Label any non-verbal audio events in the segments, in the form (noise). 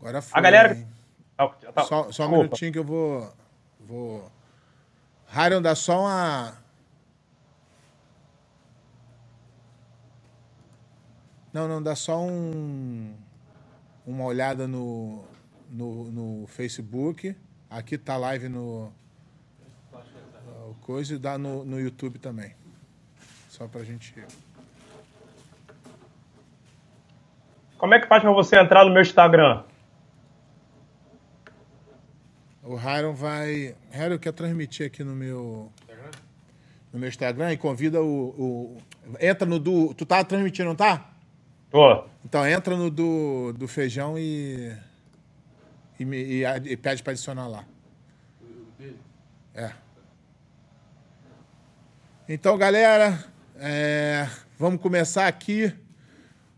Agora foi. A galera. hein? Ah, tá- Só, só um minutinho que eu vou. Vou. Ryan, dá só uma. Não, não, dá só um. Uma olhada no, no, no Facebook. Aqui tá live no. Coisa e dá no, no YouTube também. Só pra gente. Como é que faz pra você entrar no meu Instagram? O Hiron vai. Hiron quer transmitir aqui no meu. No meu Instagram e convida o. o- entra no do. Tu tá transmitindo, não tá? Tô. Então entra no do, do feijão e. E, me- e e pede pra adicionar lá. É. Então, galera, é, vamos começar aqui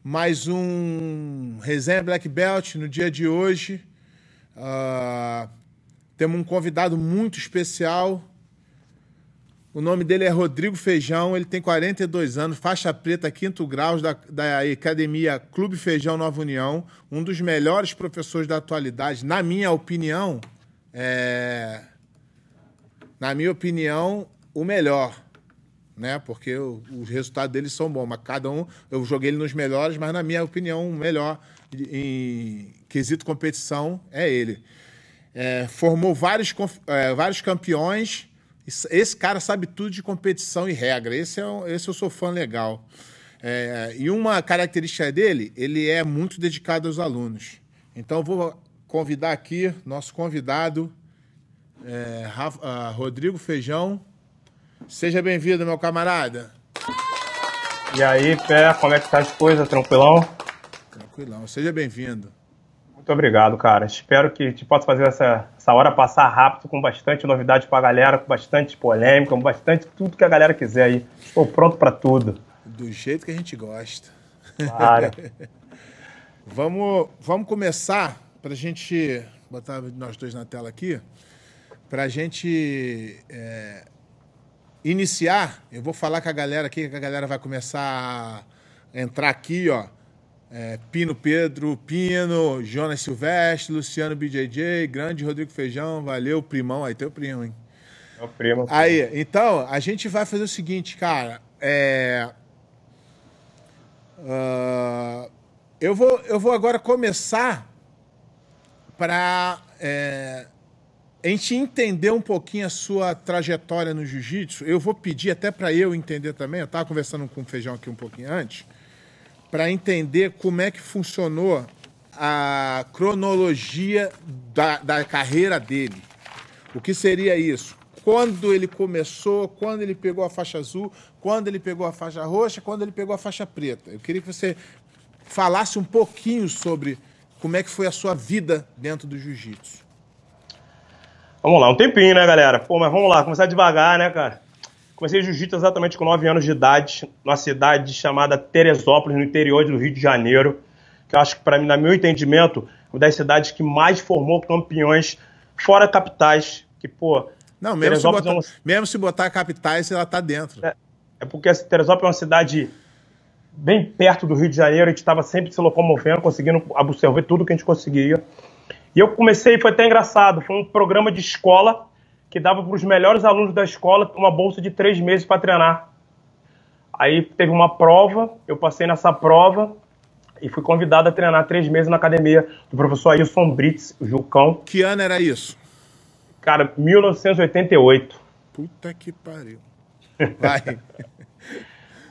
mais um Resenha Black Belt no dia de hoje. Ah, temos um convidado muito especial. O nome dele é Rodrigo Feijão, ele tem 42 anos, faixa preta, quinto grau da, da Academia Clube Feijão Nova União, um dos melhores professores da atualidade, na minha opinião, é, na minha opinião, o melhor, né? Porque o- os resultados deles são bons, mas cada um, eu joguei ele nos melhores, mas na minha opinião, o melhor em quesito competição é ele. É, formou vários, é, vários campeões. Esse- cara sabe tudo de competição e regra. Esse, é um- esse eu sou fã legal. É, e uma característica dele, ele é muito dedicado aos alunos. Então eu vou convidar aqui nosso convidado, é, Rafa- ah, Rodrigo Feijão. Seja bem-vindo, meu camarada. E aí, Pé, como é que tá as coisas? Tranquilão? Tranquilão, seja bem-vindo. Muito obrigado, cara. Espero que te possa fazer essa, essa hora passar rápido, com bastante novidade pra galera, com bastante polêmica, com bastante tudo que a galera quiser aí. Estou pronto pra tudo. Do jeito que a gente gosta. Claro. (laughs) Vamos, vamos começar para a gente botar nós dois na tela aqui, para a gente é, iniciar. Eu vou falar com a galera aqui, que a galera vai começar a entrar aqui, ó. É, Pino Pedro, Pino, Jonas Silvestre, Luciano BJJ, grande Rodrigo Feijão, valeu, primão, aí teu primo, hein? Meu primo. Aí, então, a gente vai fazer o seguinte, cara. É... ah, eu, vou, eu vou agora começar para a gente entender um pouquinho a sua trajetória no jiu-jitsu. Eu vou pedir até para eu entender também. Eu estava conversando com o Feijão aqui um pouquinho antes, para entender como é que funcionou a cronologia da, da carreira dele. O que seria isso? Quando ele começou, quando ele pegou a faixa azul, quando ele pegou a faixa roxa, quando ele pegou a faixa preta. Eu queria que você falasse um pouquinho sobre como é que foi a sua vida dentro do jiu-jitsu. Vamos lá, um tempinho, né, galera? Pô, mas vamos lá, começar devagar, né, cara? Comecei jiu-jitsu exatamente com 9 anos de idade, numa cidade chamada Teresópolis, no interior do Rio de Janeiro, que eu acho que, para mim, no meu entendimento, uma das cidades que mais formou campeões fora capitais, que, pô... Não, mesmo se, Teresópolis botar, é uma- mesmo se botar capitais, ela tá dentro. É, é porque Teresópolis é uma cidade bem perto do Rio de Janeiro, a gente estava sempre se locomovendo, conseguindo absorver tudo que a gente conseguia. E eu comecei, foi até engraçado, foi um programa de escola que dava para os melhores alunos da escola uma bolsa de três meses para treinar. Aí teve uma prova, eu passei nessa prova e fui convidado a treinar três meses na academia do professor Ailson Brits, o Jucão. Que ano era isso? Cara, 1988. Puta que pariu. Vai. (laughs)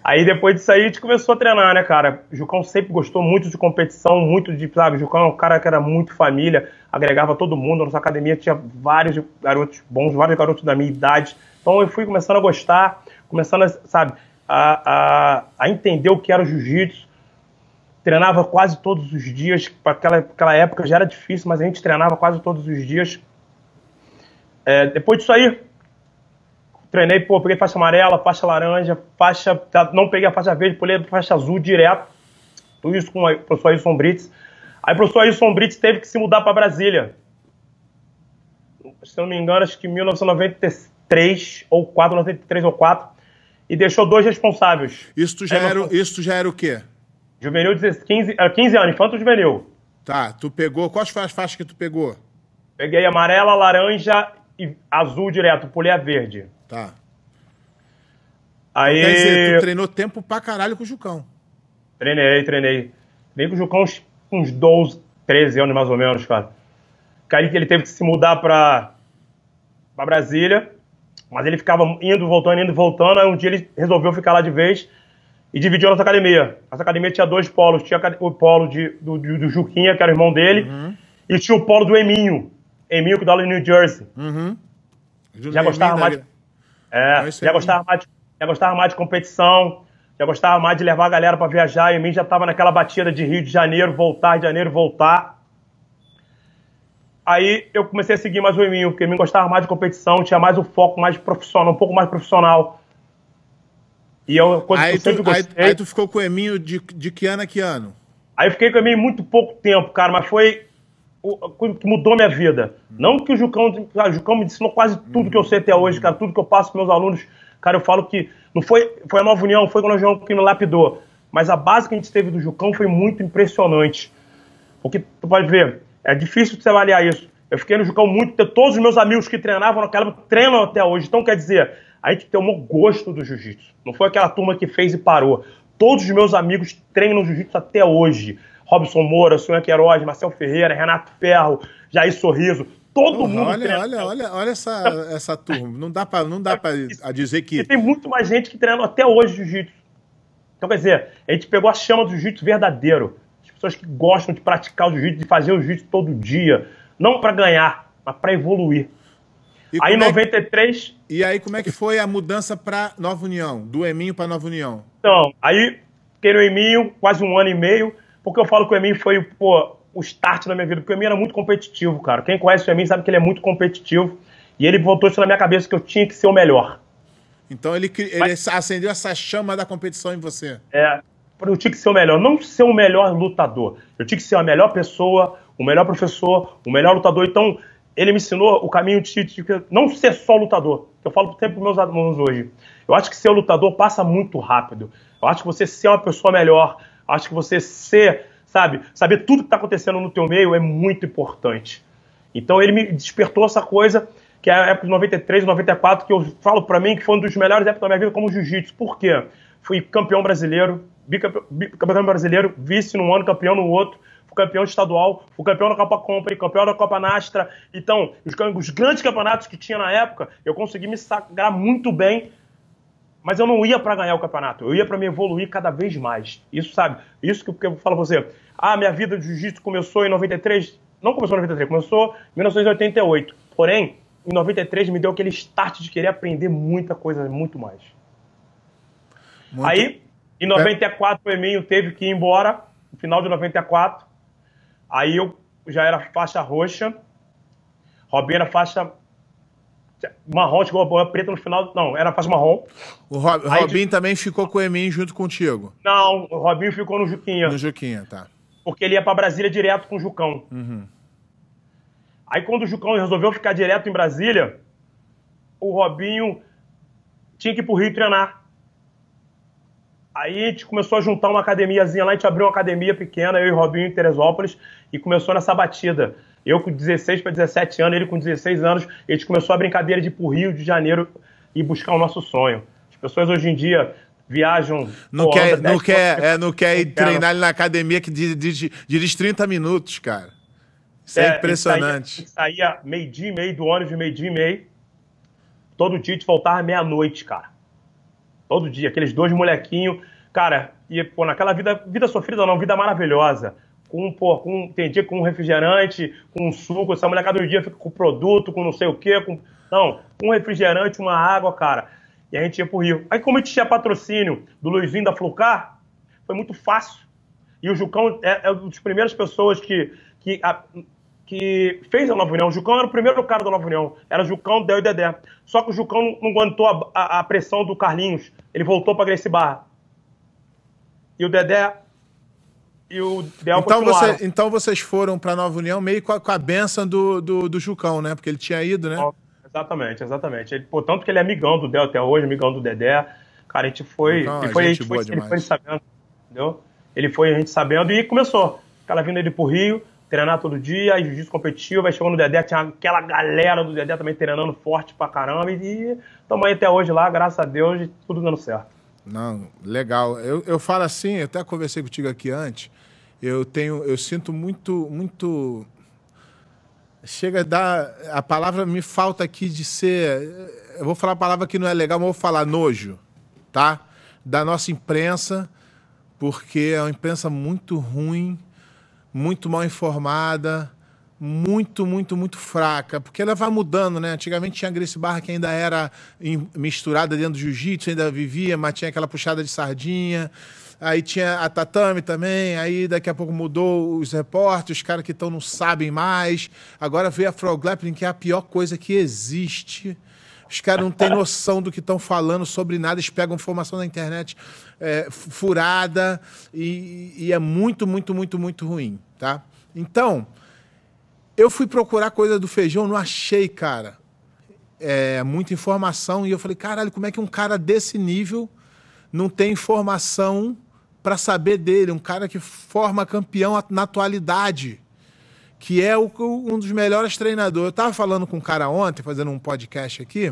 Aí depois disso aí a gente começou a treinar, né, cara? O Jucão sempre gostou muito de competição, muito de, sabe, o Jucão é um cara que era muito família, agregava todo mundo, a nossa academia tinha vários garotos bons, vários garotos da minha idade. Então eu fui começando a gostar, começando a, sabe, a, a, a entender o que era o jiu-jitsu. Treinava quase todos os dias, para aquela, aquela época já era difícil, mas a gente treinava quase todos os dias. É, depois disso aí, treinei, pô, peguei faixa amarela, faixa laranja, faixa. tá, Não peguei a faixa verde, pulei a faixa azul direto. Tudo isso com o professor Ailson Brits. Aí o professor Ailson Brits teve que se mudar para Brasília. Se não me engano, acho que em 1993 ou 4, 93 ou 4. E deixou dois responsáveis. Isso já, era, isso já era o quê? Juvenil, 15, 15, era 15 anos, infanto juvenil. Tá, tu pegou. Quais foram as faixas que tu pegou? Peguei amarela, laranja e azul direto, pulei a verde. Tá. Aí. Quer dizer, tu treinou tempo pra caralho com o Jucão. Treinei, treinei. Vem com o Jucão uns, uns 12, 13 anos mais ou menos, cara. Aí ele teve que se mudar pra, pra Brasília, mas ele ficava indo, voltando, indo, voltando. Aí um dia ele resolveu ficar lá de vez e dividiu a nossa academia. Nossa academia tinha dois polos. Tinha o polo de, do, do Juquinha, que era o irmão dele, Uhum. e tinha o polo do Eminho. Eminho que dá lá em New Jersey. Uhum. Já gostava mais. É, É isso já gostava, mais de, já gostava mais de competição, já gostava mais de levar a galera pra viajar. E mim já tava naquela batida de Rio de Janeiro, voltar, de Janeiro, voltar. Aí eu comecei a seguir mais o Eminho, porque Eminho gostava mais de competição, tinha mais o foco mais profissional, um pouco mais profissional. E eu, Aí eu tu, aí, aí tu ficou com o Eminho de, de que ano a que ano? Aí eu fiquei com o Eminho muito pouco tempo, cara, mas foi que mudou minha vida. Não que o Jucão, cara, o Jucão me ensinou quase tudo que eu sei até hoje, cara, tudo que eu passo para meus alunos. Cara, eu falo que não foi, foi a Nova União, foi quando o João que me lapidou. Mas a base que a gente teve do Jucão foi muito impressionante. Porque tu pode ver, é difícil de você avaliar isso. Eu fiquei no Jucão muito, todos os meus amigos que treinavam naquela época treinam até hoje. Então, quer dizer, a gente tomou gosto do jiu-jitsu. Não foi aquela turma que fez e parou. Todos os meus amigos treinam jiu-jitsu até hoje. Robson Moura, Sonha Queiroz, Marcel Ferreira, Renato Ferro, Jair Sorriso. Todo mundo olha, treina. olha, olha, olha essa, essa turma. Não dá pra, não dá pra (laughs) a dizer E que. tem muito mais gente que treina até hoje jiu-jitsu. Então, quer dizer, a gente pegou a chama do jiu-jitsu verdadeiro. As pessoas que gostam de praticar o jiu-jitsu, de fazer o jiu-jitsu todo dia. Não para ganhar, mas para evoluir. E, Aí, em como é que- 93, e aí, como é que foi a mudança pra Nova União? Do Eminho pra Nova União? Então, aí fiquei no Eminho quase um ano e meio, porque eu falo que o Eminho foi pô, o start da minha vida, porque o Eminho era muito competitivo, cara. Quem conhece o Eminho sabe que ele é muito competitivo, e ele botou isso na minha cabeça que eu tinha que ser o melhor. Então ele, ele acendeu essa chama da competição em você. É, eu tinha que ser o melhor, não ser o melhor lutador. Eu tinha que ser a melhor pessoa, o melhor professor, o melhor lutador. Então, ele me ensinou o caminho de, de não ser só lutador. Eu falo sempre para meus alunos hoje. Eu acho que ser lutador passa muito rápido. Eu acho que você ser uma pessoa melhor, acho que você ser, sabe, saber tudo que está acontecendo no teu meio é muito importante. Então ele me despertou essa coisa que é a época de 93, 94, que eu falo pra mim que foi um dos melhores épocas da minha vida como jiu-jitsu. Por quê? Fui campeão brasileiro, bicampeão, bicampeão brasileiro, vice num ano, campeão no outro, fui campeão estadual, fui campeão da Copa Compre, campeão da Copa Nastra. Então, os, os grandes campeonatos que tinha na época, eu consegui me sagrar muito bem, mas eu não ia pra ganhar o campeonato, eu ia pra me evoluir cada vez mais. Isso, sabe? Isso que eu falo pra você. Ah, minha vida de jiu-jitsu começou em 93, não começou em 93, começou em 1988. Porém, em 93 me deu aquele start de querer aprender muita coisa, muito mais. Muito- Aí, em 94, o Eminho teve que ir embora, no final de 94. Aí eu já era faixa roxa, Robinho era faixa marrom, chegou a preta no final. Não, era faixa marrom. O Rob- Robinho também ficou com o Eminho junto contigo. Não, o Robinho ficou no Juquinha, No Juquinha, tá. porque ele ia pra Brasília direto com o Jucão. Uhum. Aí quando o Jucão resolveu ficar direto em Brasília, o Robinho tinha que ir pro Rio treinar. Aí a gente começou a juntar uma academiazinha lá, a gente abriu uma academia pequena, eu e o Robinho em Teresópolis, e começou nessa batida. Eu com 16 para 17 anos, ele com 16 anos, a gente começou a brincadeira de ir pro Rio de Janeiro e buscar o nosso sonho. As pessoas hoje em dia viajam. Não quer, anda não 10 quer, é, não quer ir treinar na academia que dirige, dirige, dirige 30 minutos, cara. Isso é, É, impressionante. A gente saía, saía meio-dia e meio do ônibus, meio-dia e meio. Todo dia a gente voltava meia-noite, cara. Todo dia, aqueles dois molequinhos. Cara, e, pô, naquela vida, vida sofrida não, vida maravilhosa. Com, pô, com, tem dia com um refrigerante, com um suco, essa molecada do dia fica com produto, com não sei o quê, com. Não, um refrigerante, uma água, cara. E a gente ia pro Rio. Aí, como a gente tinha patrocínio do Luizinho da Flucar, foi muito fácil. E o Jucão é, é uma das primeiras pessoas que, que, a- que fez a Nova União. O Jucão era o primeiro cara da Nova União. Era Jucão, Del e Dedé. Só que o Jucão não, aguentou a, a- a pressão do Carlinhos. Ele voltou pra Gracie Barra. E o Dedé e o Del Então, você, então vocês foram pra Nova União meio com a, com a benção do, do, do Jucão, né? Porque ele tinha ido, né? Exatamente, exatamente. Ele, pô, tanto que ele é amigão do Del até hoje, amigão do Dedé. Cara, a gente foi. Ele foi, a gente gente foi ele foi sabendo, entendeu? Ele foi a gente sabendo e começou. Aquela vinda dele pro Rio. treinar todo dia, jiu-jitsu competitivo, vai chegando no Dedé, tinha aquela galera do Dedé também treinando forte pra caramba, e estamos aí até hoje lá, graças a Deus, tudo dando certo. Não, legal. Eu, eu falo assim, até conversei contigo aqui antes, eu tenho, eu sinto muito, muito chega a dar. A palavra me falta aqui de ser. Eu vou falar a palavra que não é legal, mas vou falar nojo, tá? Da nossa imprensa, porque é uma imprensa muito ruim, muito mal informada, muito, muito, muito fraca, porque ela vai mudando, né? Antigamente tinha a Grace Barra que ainda era misturada dentro do jiu-jitsu, ainda vivia, mas tinha aquela puxada de sardinha aí tinha a Tatame também, aí daqui a pouco mudou os repórteres, os caras que estão não sabem mais. Agora veio a Frog Grappling, que é a pior coisa que existe. Os caras não têm (laughs) noção do que estão falando sobre nada, eles pegam informação na internet é, furada e, e, é muito, muito, muito, muito ruim, tá? Então, eu fui procurar coisa do feijão, não achei, cara, é, muita informação e eu falei, caralho, como é que um cara desse nível não tem informação para saber dele, um cara que forma campeão na atualidade, que é o, um dos melhores treinadores. Eu estava falando com um cara ontem, fazendo um podcast aqui,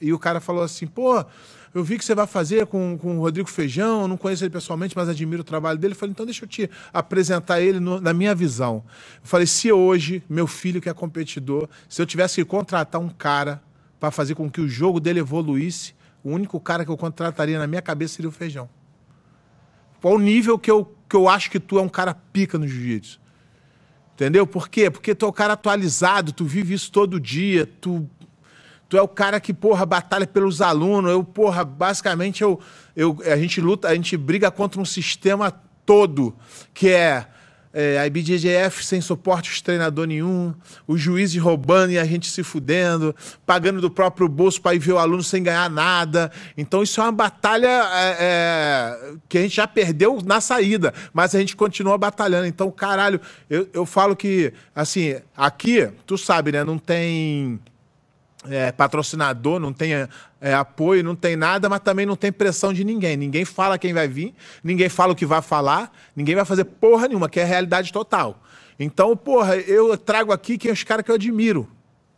e o cara falou assim: pô, eu vi que você vai fazer com, com o Rodrigo Feijão, não conheço ele pessoalmente, mas admiro o trabalho dele. Eu falei, então deixa eu te apresentar ele no, na minha visão. Eu falei, se hoje, meu filho que é competidor, se eu tivesse que contratar um cara para fazer com que o jogo dele evoluísse, o único cara que eu contrataria na minha cabeça seria o Feijão. Qual o nível que eu, que eu acho que tu é um cara pica no jiu-jitsu? Entendeu? Por quê? Porque tu é o cara atualizado, tu vive isso todo dia, tu, tu é o cara que, porra, batalha pelos alunos. Eu, porra, basicamente, eu, eu, a gente luta, a gente briga contra um sistema todo, que é é, a IBJJF sem suporte de treinador nenhum, os juízes roubando e a gente se fudendo, pagando do próprio bolso para ir ver o aluno sem ganhar nada. Então isso é uma batalha é, é, que a gente já perdeu na saída, mas a gente continua batalhando. Então, caralho, eu, eu falo que, assim, aqui, tu sabe, né, não tem é, patrocinador, não tem é, apoio, não tem nada, mas também não tem pressão de ninguém. Ninguém fala quem vai vir, ninguém fala o que vai falar, ninguém vai fazer porra nenhuma, que é a realidade total. Então, porra, eu trago aqui quem é os caras que eu admiro.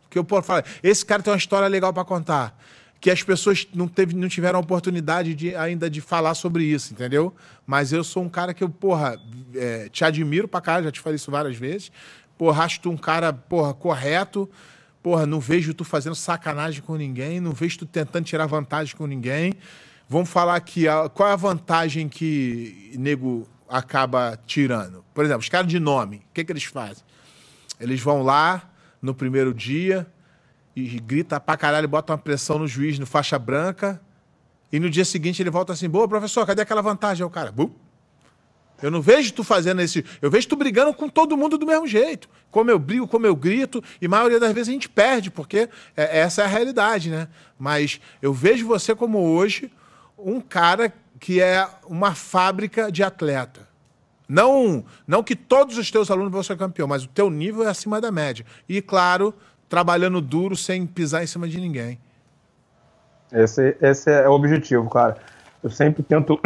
Que eu posso falar, esse cara tem uma história legal para contar. Que as pessoas não, teve, não tiveram oportunidade de, ainda de falar sobre isso, entendeu? Mas eu sou um cara que eu, porra, é, te admiro pra caralho, já te falei isso várias vezes. Porra, acho tu um cara, porra, correto Porra, não vejo tu fazendo sacanagem com ninguém, não vejo tu tentando tirar vantagem com ninguém. Vamos falar aqui, qual é a vantagem que nego acaba tirando? Por exemplo, os caras de nome, o que, que eles fazem? Eles vão lá no primeiro dia e grita pra caralho, bota uma pressão no juiz no faixa branca, e no dia seguinte ele volta assim, boa, professor, cadê aquela vantagem? O cara, Bum. Eu não vejo tu fazendo esse. Eu vejo tu brigando com todo mundo do mesmo jeito. Como eu brigo, como eu grito, e a maioria das vezes a gente perde, porque é, essa é a realidade, né? Mas eu vejo você como hoje um cara que é uma fábrica de atleta. Não, não que todos os teus alunos vão ser campeão, mas o teu nível é acima da média. E, claro, trabalhando duro sem pisar em cima de ninguém. Esse, esse é o objetivo, cara. Eu sempre tento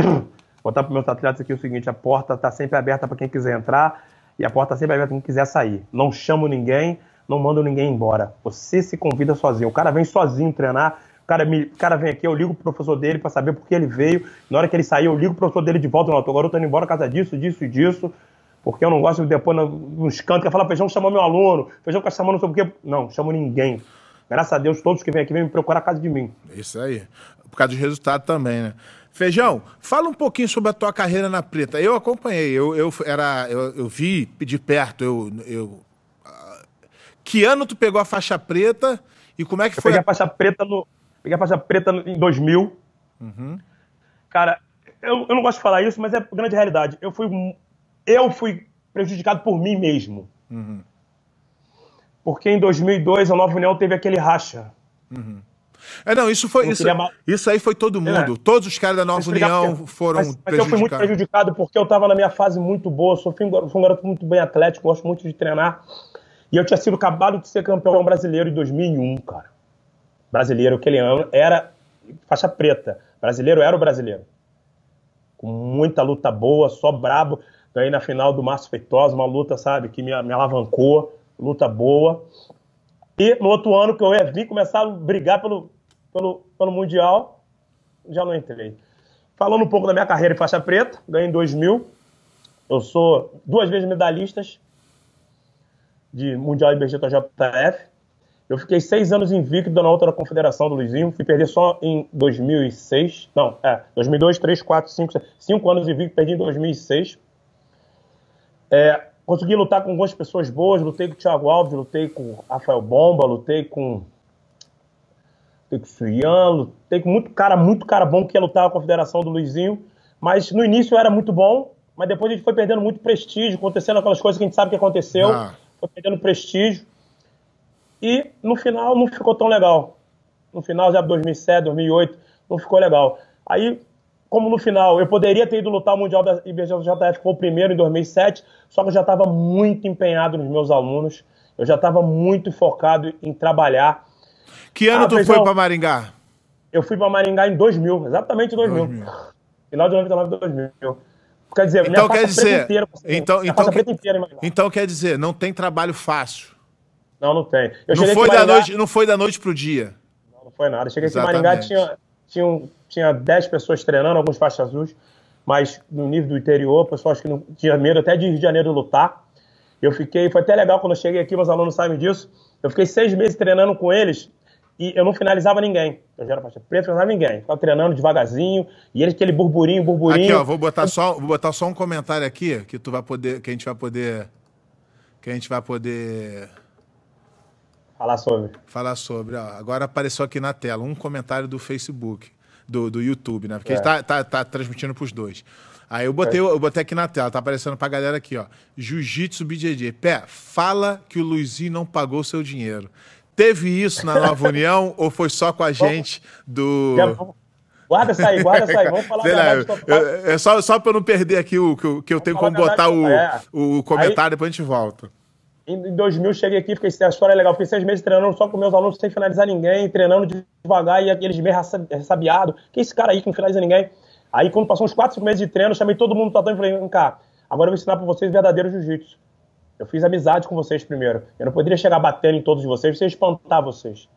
botar para meus atletas aqui o seguinte: a porta está sempre aberta para quem quiser entrar e a porta está sempre aberta para quem quiser sair. Não chamo ninguém, não mando ninguém embora. Você se convida sozinho. O cara vem sozinho treinar. O cara, me, o cara vem aqui, eu ligo pro professor dele para saber por que ele veio. Na hora que ele sair, eu ligo pro professor dele de volta. Não, tô indo embora por causa disso, disso e disso. Porque eu não gosto de depois nos cantos que fala, feijão chamou meu aluno, feijão fica chamando sobre o quê. Não, chamo ninguém. Graças a Deus, todos que vêm aqui vêm me procurar a casa de mim. Isso aí. Por causa do resultado também, né? Feijão, fala um pouquinho sobre a tua carreira na Preta. Eu acompanhei, eu, eu, era, eu, eu vi de perto. Eu, eu, uh, que ano tu pegou a faixa preta e como é que eu foi? Peguei a faixa preta no, peguei a faixa preta no, em 2000. Uhum. Cara, eu, eu não gosto de falar isso, mas é grande realidade. Eu fui, eu fui prejudicado por mim mesmo. Uhum. Porque em 2002 a Nova União teve aquele racha. Uhum. É, não, isso foi. Isso, mal... isso aí foi todo mundo. É. Todos os caras da Nova União foram. Mas, mas eu fui muito prejudicado porque eu estava na minha fase muito boa, sou, fui um garoto muito bem atlético, gosto muito de treinar. E eu tinha sido acabado de ser campeão brasileiro em 2001, cara. Brasileiro, aquele ano, era faixa preta. Brasileiro era o brasileiro. Com muita luta boa, só brabo. Ganhei na final do Márcio Feitosa, uma luta, sabe, que me, me alavancou, luta boa. E no outro ano que eu ia vir começar a brigar pelo, pelo, pelo Mundial, já não entrei. Falando um pouco da minha carreira em faixa preta, ganhei em 2000. Eu sou duas vezes medalhistas de Mundial IBJJF. Eu fiquei seis anos invicto na outra confederação do Luizinho. Fui perder só em 2006. Não, é, 2002, 3, 4, 5, 6. Cinco anos invicto, perdi em 2006. É, consegui lutar com algumas pessoas boas. Lutei com o Thiago Alves, lutei com o Rafael Bomba, lutei com lutei com o Suyan, lutei com muito cara, muito cara bom que ia lutar a confederação do Luizinho. Mas no início era muito bom, mas depois a gente foi perdendo muito prestígio, acontecendo aquelas coisas que a gente sabe que aconteceu. Ah. Foi perdendo prestígio. E no final não ficou tão legal. No final, já de 2007, 2008, não ficou legal. Aí, como no final eu poderia ter ido lutar o Mundial da IBJJF, que foi o primeiro em 2007, só que eu já estava muito empenhado nos meus alunos, eu já estava muito focado em trabalhar. Que ano ah, tu foi para Maringá? Eu fui para Maringá em 2000, exatamente 2000. 2000. Final de 99 2000. Quer dizer, então quer dizer, inteira, então, então, inteira, então quer dizer, não tem trabalho fácil. Não, não tem. Eu não, foi Maringá... da noite, não foi da noite pro dia. Não, não foi nada. Eu cheguei Exatamente. aqui em Maringá, tinha, tinha, tinha 10 pessoas treinando, alguns faixas azuis, mas no nível do interior, pessoas que não tinha medo até de Rio de Janeiro lutar. Eu fiquei, foi até legal quando eu cheguei aqui, meus alunos sabem disso. Eu fiquei seis meses treinando com eles e eu não finalizava ninguém. Eu já era faixa preta, não finalizava ninguém. Ficava treinando devagarzinho e eles aquele burburinho, burburinho. Aqui, ó, vou botar só, vou botar só um comentário aqui que tu vai poder, que a gente vai poder, que a gente vai poder Falar sobre. Falar sobre. Ó, agora apareceu aqui na tela um comentário do Facebook, do, do YouTube, né? Porque é. a gente tá, tá, tá transmitindo pros dois. Aí eu botei, eu botei aqui na tela, tá aparecendo pra galera aqui, ó. Jiu-Jitsu BJJ. Pé, fala que o Luizinho não pagou seu dinheiro. Teve isso na Nova (laughs) União ou foi só com a gente do. Guarda essa aí, guarda essa aí. Vamos falar Sei lá, eu, É só, só pra eu não perder aqui o que eu, que eu tenho como botar o, é. o comentário, aí, depois a gente volta. Em 2000 cheguei aqui, fiquei, a história é legal, fiquei seis meses treinando só com meus alunos sem finalizar ninguém, treinando devagar e eles meio ressabiados. Que esse cara aí que não finaliza ninguém? Aí quando passou uns 4, 5 meses de treino, chamei todo mundo do tatame e falei, vem cá, agora eu vou ensinar para vocês verdadeiro jiu-jitsu. Eu fiz amizade com vocês primeiro. Eu não poderia chegar batendo em todos vocês, você espantar vocês.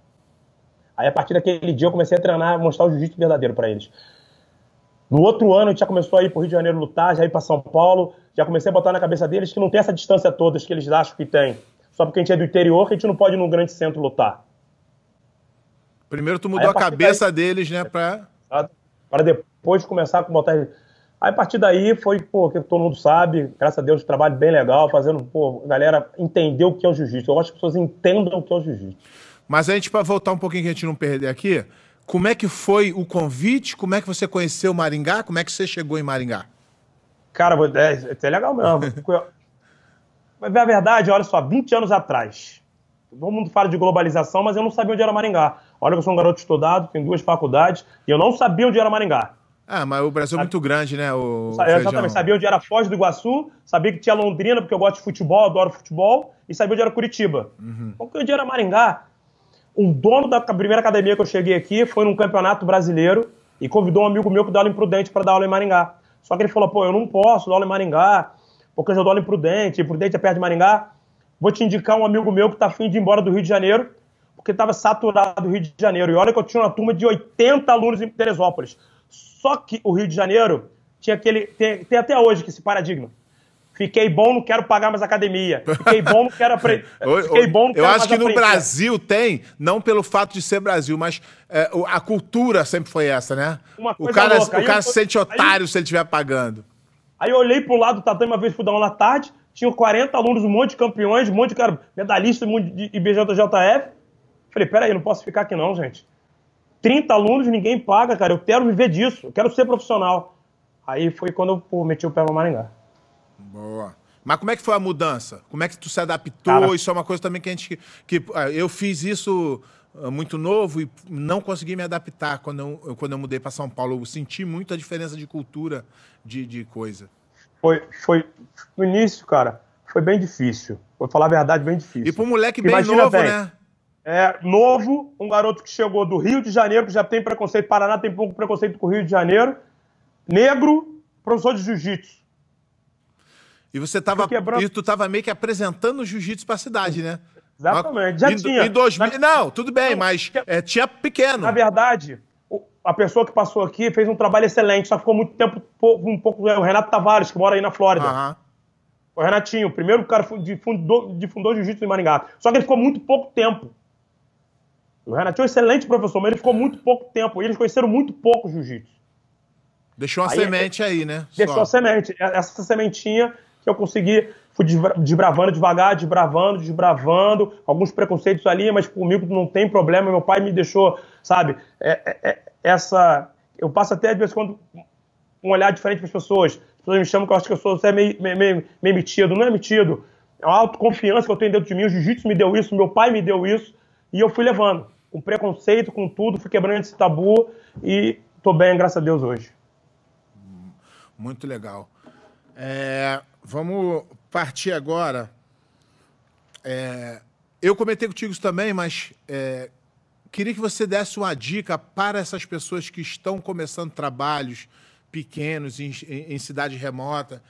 Aí a partir daquele dia eu comecei a treinar, mostrar o jiu-jitsu verdadeiro para eles. No outro ano, a gente já começou a ir para o Rio de Janeiro lutar, já ir para São Paulo, já comecei a botar na cabeça deles que não tem essa distância toda que eles acham que tem. Só porque a gente é do interior que a gente não pode ir num grande centro lutar. Primeiro tu mudou Aí, a, a cabeça daí, deles, né, para para depois começar a botar Aí a partir daí foi, pô, que todo mundo sabe, graças a Deus, um trabalho bem legal, fazendo, pô, a galera entender o que é o jiu-jitsu. Eu gosto que as pessoas entendam o que é o jiu-jitsu. Mas a gente, para voltar um pouquinho que a gente não perder aqui, como é que foi o convite? Como é que você conheceu Maringá? Como é que você chegou em Maringá? Cara, é, é legal mesmo. (laughs) Mas a verdade, olha só, 20 anos atrás, todo mundo fala de globalização, mas eu não sabia onde era Maringá. Olha que eu sou um garoto estudado, tenho duas faculdades, e eu não sabia onde era Maringá. Ah, mas o Brasil é muito grande, né? O eu exatamente, sabia onde era Foz do Iguaçu, sabia que tinha Londrina, porque eu gosto de futebol, adoro futebol, e sabia onde era Curitiba. Uhum. Onde era Maringá? O dono da primeira academia que eu cheguei aqui foi num campeonato brasileiro e convidou um amigo meu que dá aula em Prudente para dar aula em Maringá. Só que ele falou, pô, eu não posso dar aula em Maringá, porque eu já dou aula em Prudente, e Prudente é perto de Maringá. Vou te indicar um amigo meu que tá afim de ir embora do Rio de Janeiro, porque estava saturado do Rio de Janeiro. E olha que eu tinha uma turma de 80 alunos em Teresópolis. Só que o Rio de Janeiro tinha aquele. Tem, tem até hoje que esse paradigma. Fiquei bom, não quero pagar mais academia. Fiquei bom, não quero aprender. (laughs) Fiquei bom, não quero Eu acho que no aprender. Brasil tem, não pelo fato de ser Brasil, mas é, a cultura sempre foi essa, né? Uma o cara, louca. o cara se sente otário aí, se ele estiver pagando. Aí eu olhei pro lado do tatame uma vez fui dar à tarde, tinha 40 alunos, um monte de campeões, um monte de cara, medalhista de IBJJF. Falei, peraí, não posso ficar aqui não, gente. 30 alunos, ninguém paga, cara. Eu quero viver disso, eu quero ser profissional. Aí foi quando eu pô, meti o pé no Maringá. Boa. Mas como é que foi a mudança? Como é que tu se adaptou? Cara, isso é uma coisa também que a gente. Que, ah, eu fiz isso ah, muito novo e não consegui me adaptar quando eu, quando eu mudei para São Paulo. Eu senti muito a diferença de cultura, de, de coisa. Foi, foi. No início, cara, foi bem difícil. Vou falar a verdade, bem difícil. E para um moleque bem Imagina novo, bem, né? É, novo, um garoto que chegou do Rio de Janeiro, que já tem preconceito. Paraná tem pouco preconceito com o Rio de Janeiro. Negro, professor de jiu-jitsu E você tava, quebrando... e tu tava meio que apresentando o jiu-jitsu pra cidade, né? Exatamente, já em, tinha. Em 2000, não, tudo bem, mas é, tinha pequeno. Na verdade, a pessoa que passou aqui fez um trabalho excelente, só ficou muito tempo, um pouco. O Renato Tavares, que mora aí na Flórida. Uhum. O Renatinho, o primeiro cara fundou, fundou jiu-jitsu em Maringá. Só que ele ficou muito pouco tempo. O Renatinho é um excelente professor, mas ele ficou muito pouco tempo. E eles conheceram muito pouco jiu-jitsu. Deixou uma aí, semente aí, né? Deixou Só. a semente. Essa sementinha que eu consegui, fui desbravando devagar, desbravando, desbravando. Alguns preconceitos ali, mas comigo não tem problema. Meu pai me deixou, sabe, é, é, é essa. Eu passo até, de vez em quando, um olhar diferente para as pessoas. As pessoas me chamam que eu acho que eu sou é meio, meio, meio, meio metido. Não é metido. É uma autoconfiança que eu tenho dentro de mim. O jiu-jitsu me deu isso, meu pai me deu isso. E eu fui levando. Com preconceito, com tudo, fui quebrando esse tabu e tô bem, graças a Deus, hoje. Muito legal. É, vamos partir agora. É, eu comentei contigo isso também, mas é, queria que você desse uma dica para essas pessoas que estão começando trabalhos pequenos em, em, em cidade remota.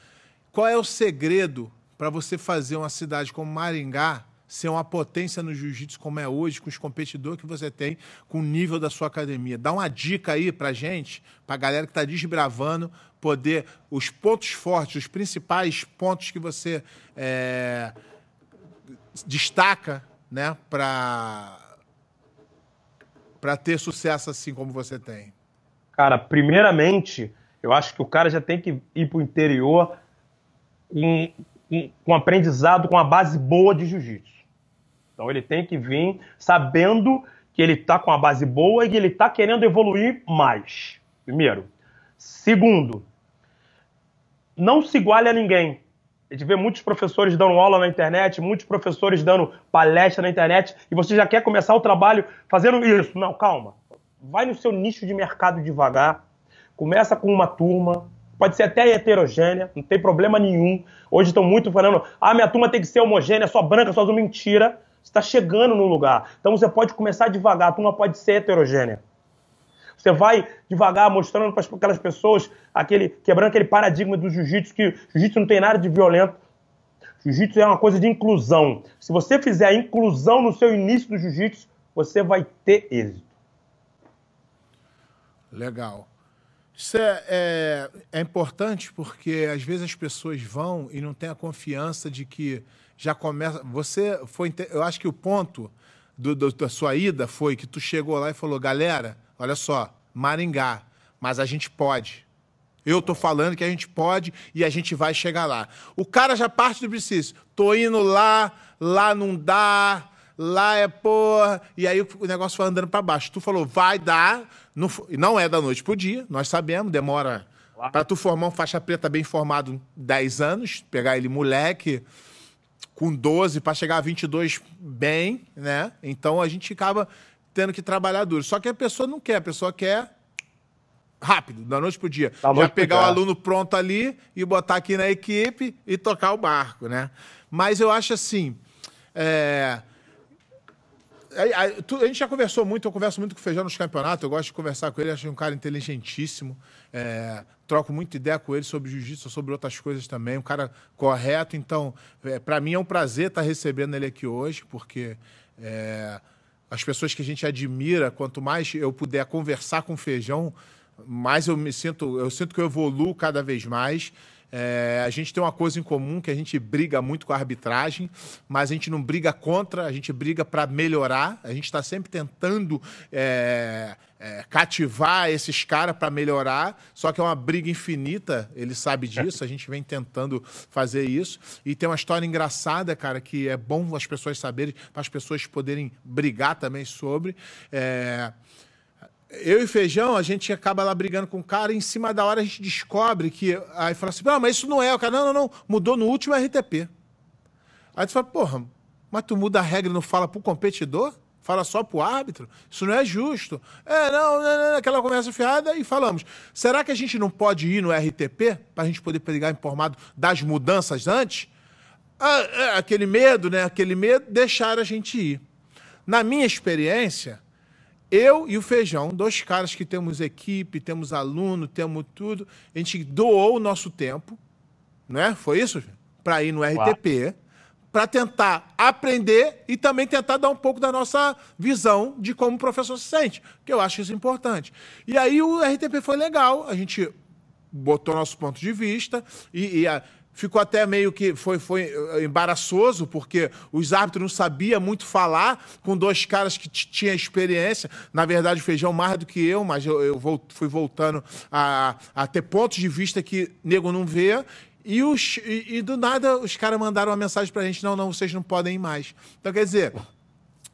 Qual é o segredo para você fazer uma cidade como Maringá ser uma potência no jiu-jitsu como é hoje, com os competidores que você tem, com o nível da sua academia. Dá uma dica aí pra gente, pra galera que está desbravando, poder, os pontos fortes, os principais pontos que você é, destaca, né, para para ter sucesso assim como você tem? Cara, primeiramente, eu acho que o cara já tem que ir para o interior com, com, com aprendizado, com uma base boa de jiu-jitsu. Então ele tem que vir sabendo que ele está com a base boa e que ele está querendo evoluir mais. Primeiro. Segundo, não se iguale a ninguém. A gente vê muitos professores dando aula na internet, muitos professores dando palestra na internet, e você já quer começar o trabalho fazendo isso. Não, calma. Vai no seu nicho de mercado devagar. Começa com uma turma, pode ser até heterogênea, não tem problema nenhum. Hoje estão muito falando, ah, minha turma tem que ser homogênea, só branca, só azul. Mentira. Está chegando no lugar. Então você pode começar devagar, a turma pode ser heterogênea. Você vai devagar mostrando para aquelas pessoas, aquele, quebrando aquele paradigma do jiu-jitsu, que jiu-jitsu não tem nada de violento. Jiu-jitsu é uma coisa de inclusão. Se você fizer a inclusão no seu início do jiu-jitsu, você vai ter êxito. Legal. Isso é, é, é, importante porque às vezes as pessoas vão e não têm a confiança de que já começa. Você foi. Eu acho que o ponto do, do, da sua ida foi que tu chegou lá e falou: galera, olha só, Maringá, mas a gente pode. Eu tô falando que a gente pode e a gente vai chegar lá. O cara já parte do princípio. Tô indo lá, lá não dá, lá é porra. E aí o negócio foi andando para baixo. Tu falou, vai dar. Não, não é da noite pro dia, nós sabemos, demora. Para tu formar um faixa preta bem formado 10 anos, pegar ele moleque com 12 para chegar a 22 bem, né? Então a gente acaba tendo que trabalhar duro. Só que a pessoa não quer, a pessoa quer rápido, da noite pro dia. Da Já pegar o aluno pronto ali e botar aqui na equipe e tocar o barco, né? Mas eu acho assim. É... A, gente já conversou muito, eu converso muito com o Feijão nos campeonatos, eu gosto de conversar com ele, acho um cara inteligentíssimo. É, troco muita ideia com ele sobre jiu-jitsu, sobre outras coisas também, um cara correto. Então, é, para mim é um prazer estar recebendo ele aqui hoje, porque é, as pessoas que a gente admira, quanto mais eu puder conversar com o Feijão, mais eu me sinto, eu sinto que eu evoluo cada vez mais. É, a gente tem uma coisa em comum que a gente briga muito com a arbitragem, mas a gente não briga contra, a gente briga para melhorar. A gente está sempre tentando é, é, cativar esses caras para melhorar, só que é uma briga infinita, ele sabe disso, a gente vem tentando fazer isso. E tem uma história engraçada, cara, que é bom as pessoas saberem, para as pessoas poderem brigar também sobre. É, eu e Feijão, a gente acaba lá brigando com o cara e em cima da hora a gente descobre que. Aí fala assim: não, mas isso não é. O cara, não, não, não. Mudou no último RTP. Aí tu fala: porra, mas tu muda a regra e não fala pro competidor? Fala só pro árbitro? Isso não é justo. É, não, não, não, aquela conversa fiada e falamos. Será que a gente não pode ir no RTP para a gente poder pegar informado das mudanças antes? Ah, é, aquele medo, né? Aquele medo, deixar a gente ir. Na minha experiência eu e o Feijão, dois caras que temos equipe, temos aluno, temos tudo, a gente doou o nosso tempo, né? Foi isso? para ir no RTP. Para tentar aprender e também tentar dar um pouco da nossa visão de como o professor se sente, que eu acho isso importante. E aí o RTP foi legal, a gente botou nosso ponto de vista e, e a, ficou até meio que foi, foi eh, embaraçoso, porque os árbitros não sabiam muito falar com dois caras que tinham experiência. Na verdade, o Feijão mais do que eu, mas eu, eu fui voltando a, a ter pontos de vista que nego não vê. E, os, e, e do nada os caras mandaram uma mensagem pra gente: não, não, vocês não podem ir mais. Então, quer dizer,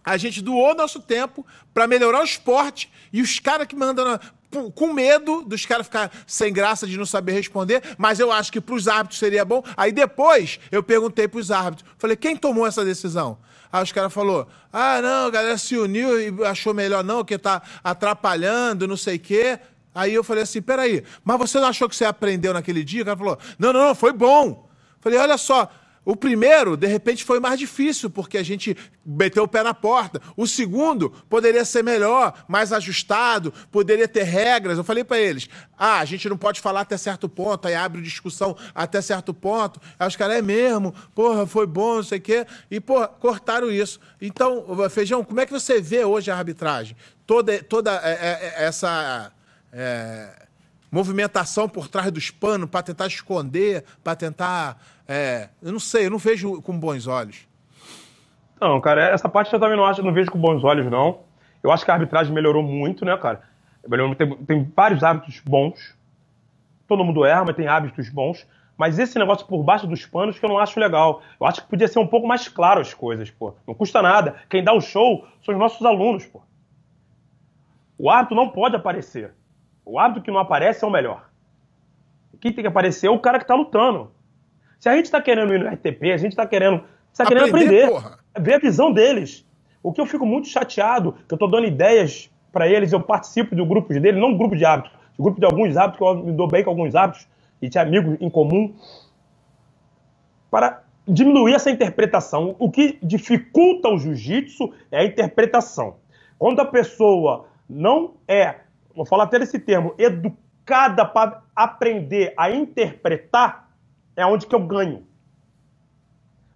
a gente doou nosso tempo para melhorar o esporte e os caras que mandam com medo dos caras ficar sem graça de não saber responder, mas eu acho que para os árbitros seria bom. Aí depois eu perguntei para os árbitros, falei, quem tomou essa decisão? Aí os caras falou, ah, não, a galera se uniu e achou melhor não, que tá atrapalhando, não sei o quê. Aí eu falei assim, peraí, mas você não achou que você aprendeu naquele dia? O cara falou, não, não, não, foi bom. Falei, olha só, o primeiro, de repente, foi mais difícil, porque a gente meteu o pé na porta. O segundo poderia ser melhor, mais ajustado, poderia ter regras. Eu falei para eles: ah, a gente não pode falar até certo ponto, aí abre discussão até certo ponto. Aí os caras, é mesmo, porra, foi bom, não sei o quê. E, porra, cortaram isso. Então, Feijão, como é que você vê hoje a arbitragem? Toda, toda é, é, é, essa. É, movimentação por trás dos panos para tentar esconder, para tentar é, eu não sei, eu não vejo com bons olhos. Não, cara, essa parte eu também não acho, não vejo com bons olhos, não. Eu acho que a arbitragem melhorou muito, né, cara? Tem, tem vários hábitos bons. Todo mundo erra, mas tem hábitos bons. Mas esse negócio por baixo dos panos que eu não acho legal. Eu acho que podia ser um pouco mais claro as coisas, pô. Não custa nada. Quem dá o show são os nossos alunos, pô. O árbitro não pode aparecer. O árbitro que não aparece é o melhor. Quem tem que aparecer é o cara que tá lutando. Se a gente está querendo ir no RTP, a gente está querendo, tá querendo aprender, aprender ver a visão deles. O que eu fico muito chateado, que eu estou dando ideias para eles, eu participo do grupo dele, não grupo de hábitos, grupo de alguns hábitos, que eu me dou bem com alguns hábitos, e tinha amigos em comum, para diminuir essa interpretação. O que dificulta o jiu-jitsu é a interpretação. Quando a pessoa não é, vou falar até esse termo, educada para aprender a interpretar, é onde que eu ganho.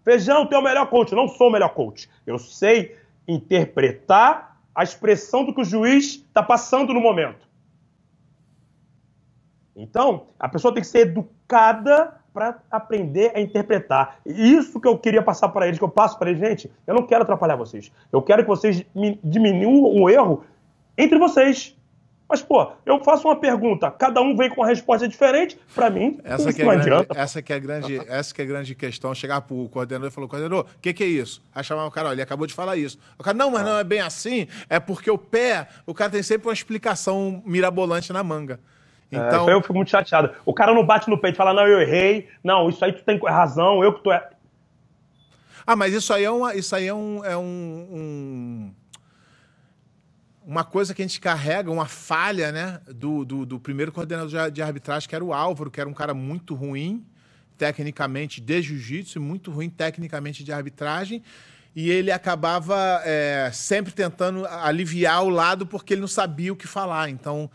Feijão, tu é o melhor coach. Eu não sou o melhor coach. Eu sei interpretar a expressão do que o juiz está passando no momento. Então, a pessoa tem que ser educada para aprender a interpretar. Isso que eu queria passar para eles, que eu passo para eles, gente, eu não quero atrapalhar vocês. Eu quero que vocês diminuam o erro entre vocês. Mas, pô, eu faço uma pergunta, cada um vem com uma resposta diferente, para mim, essa que é não grande, adianta. Essa que é grande, essa que é a grande questão, chegar pro coordenador e falar, coordenador, o que, que é isso? Aí chamar o cara, olha, ele acabou de falar isso. O cara, não, mas não é bem assim, é porque o pé, o cara tem sempre uma explicação mirabolante na manga. É, então... É, eu fico muito chateado. O cara não bate no peito e fala, não, eu errei, não, isso aí tu tem razão, eu que tô... Ah, mas isso aí é, uma, isso aí é um... É um, um uma coisa que a gente carrega, uma falha né, do, do, do, primeiro coordenador de arbitragem, que era o Álvaro, que era um cara muito ruim tecnicamente de jiu-jitsu, muito ruim tecnicamente de arbitragem, e ele acabava é, sempre tentando aliviar o lado porque ele não sabia o que falar. Então,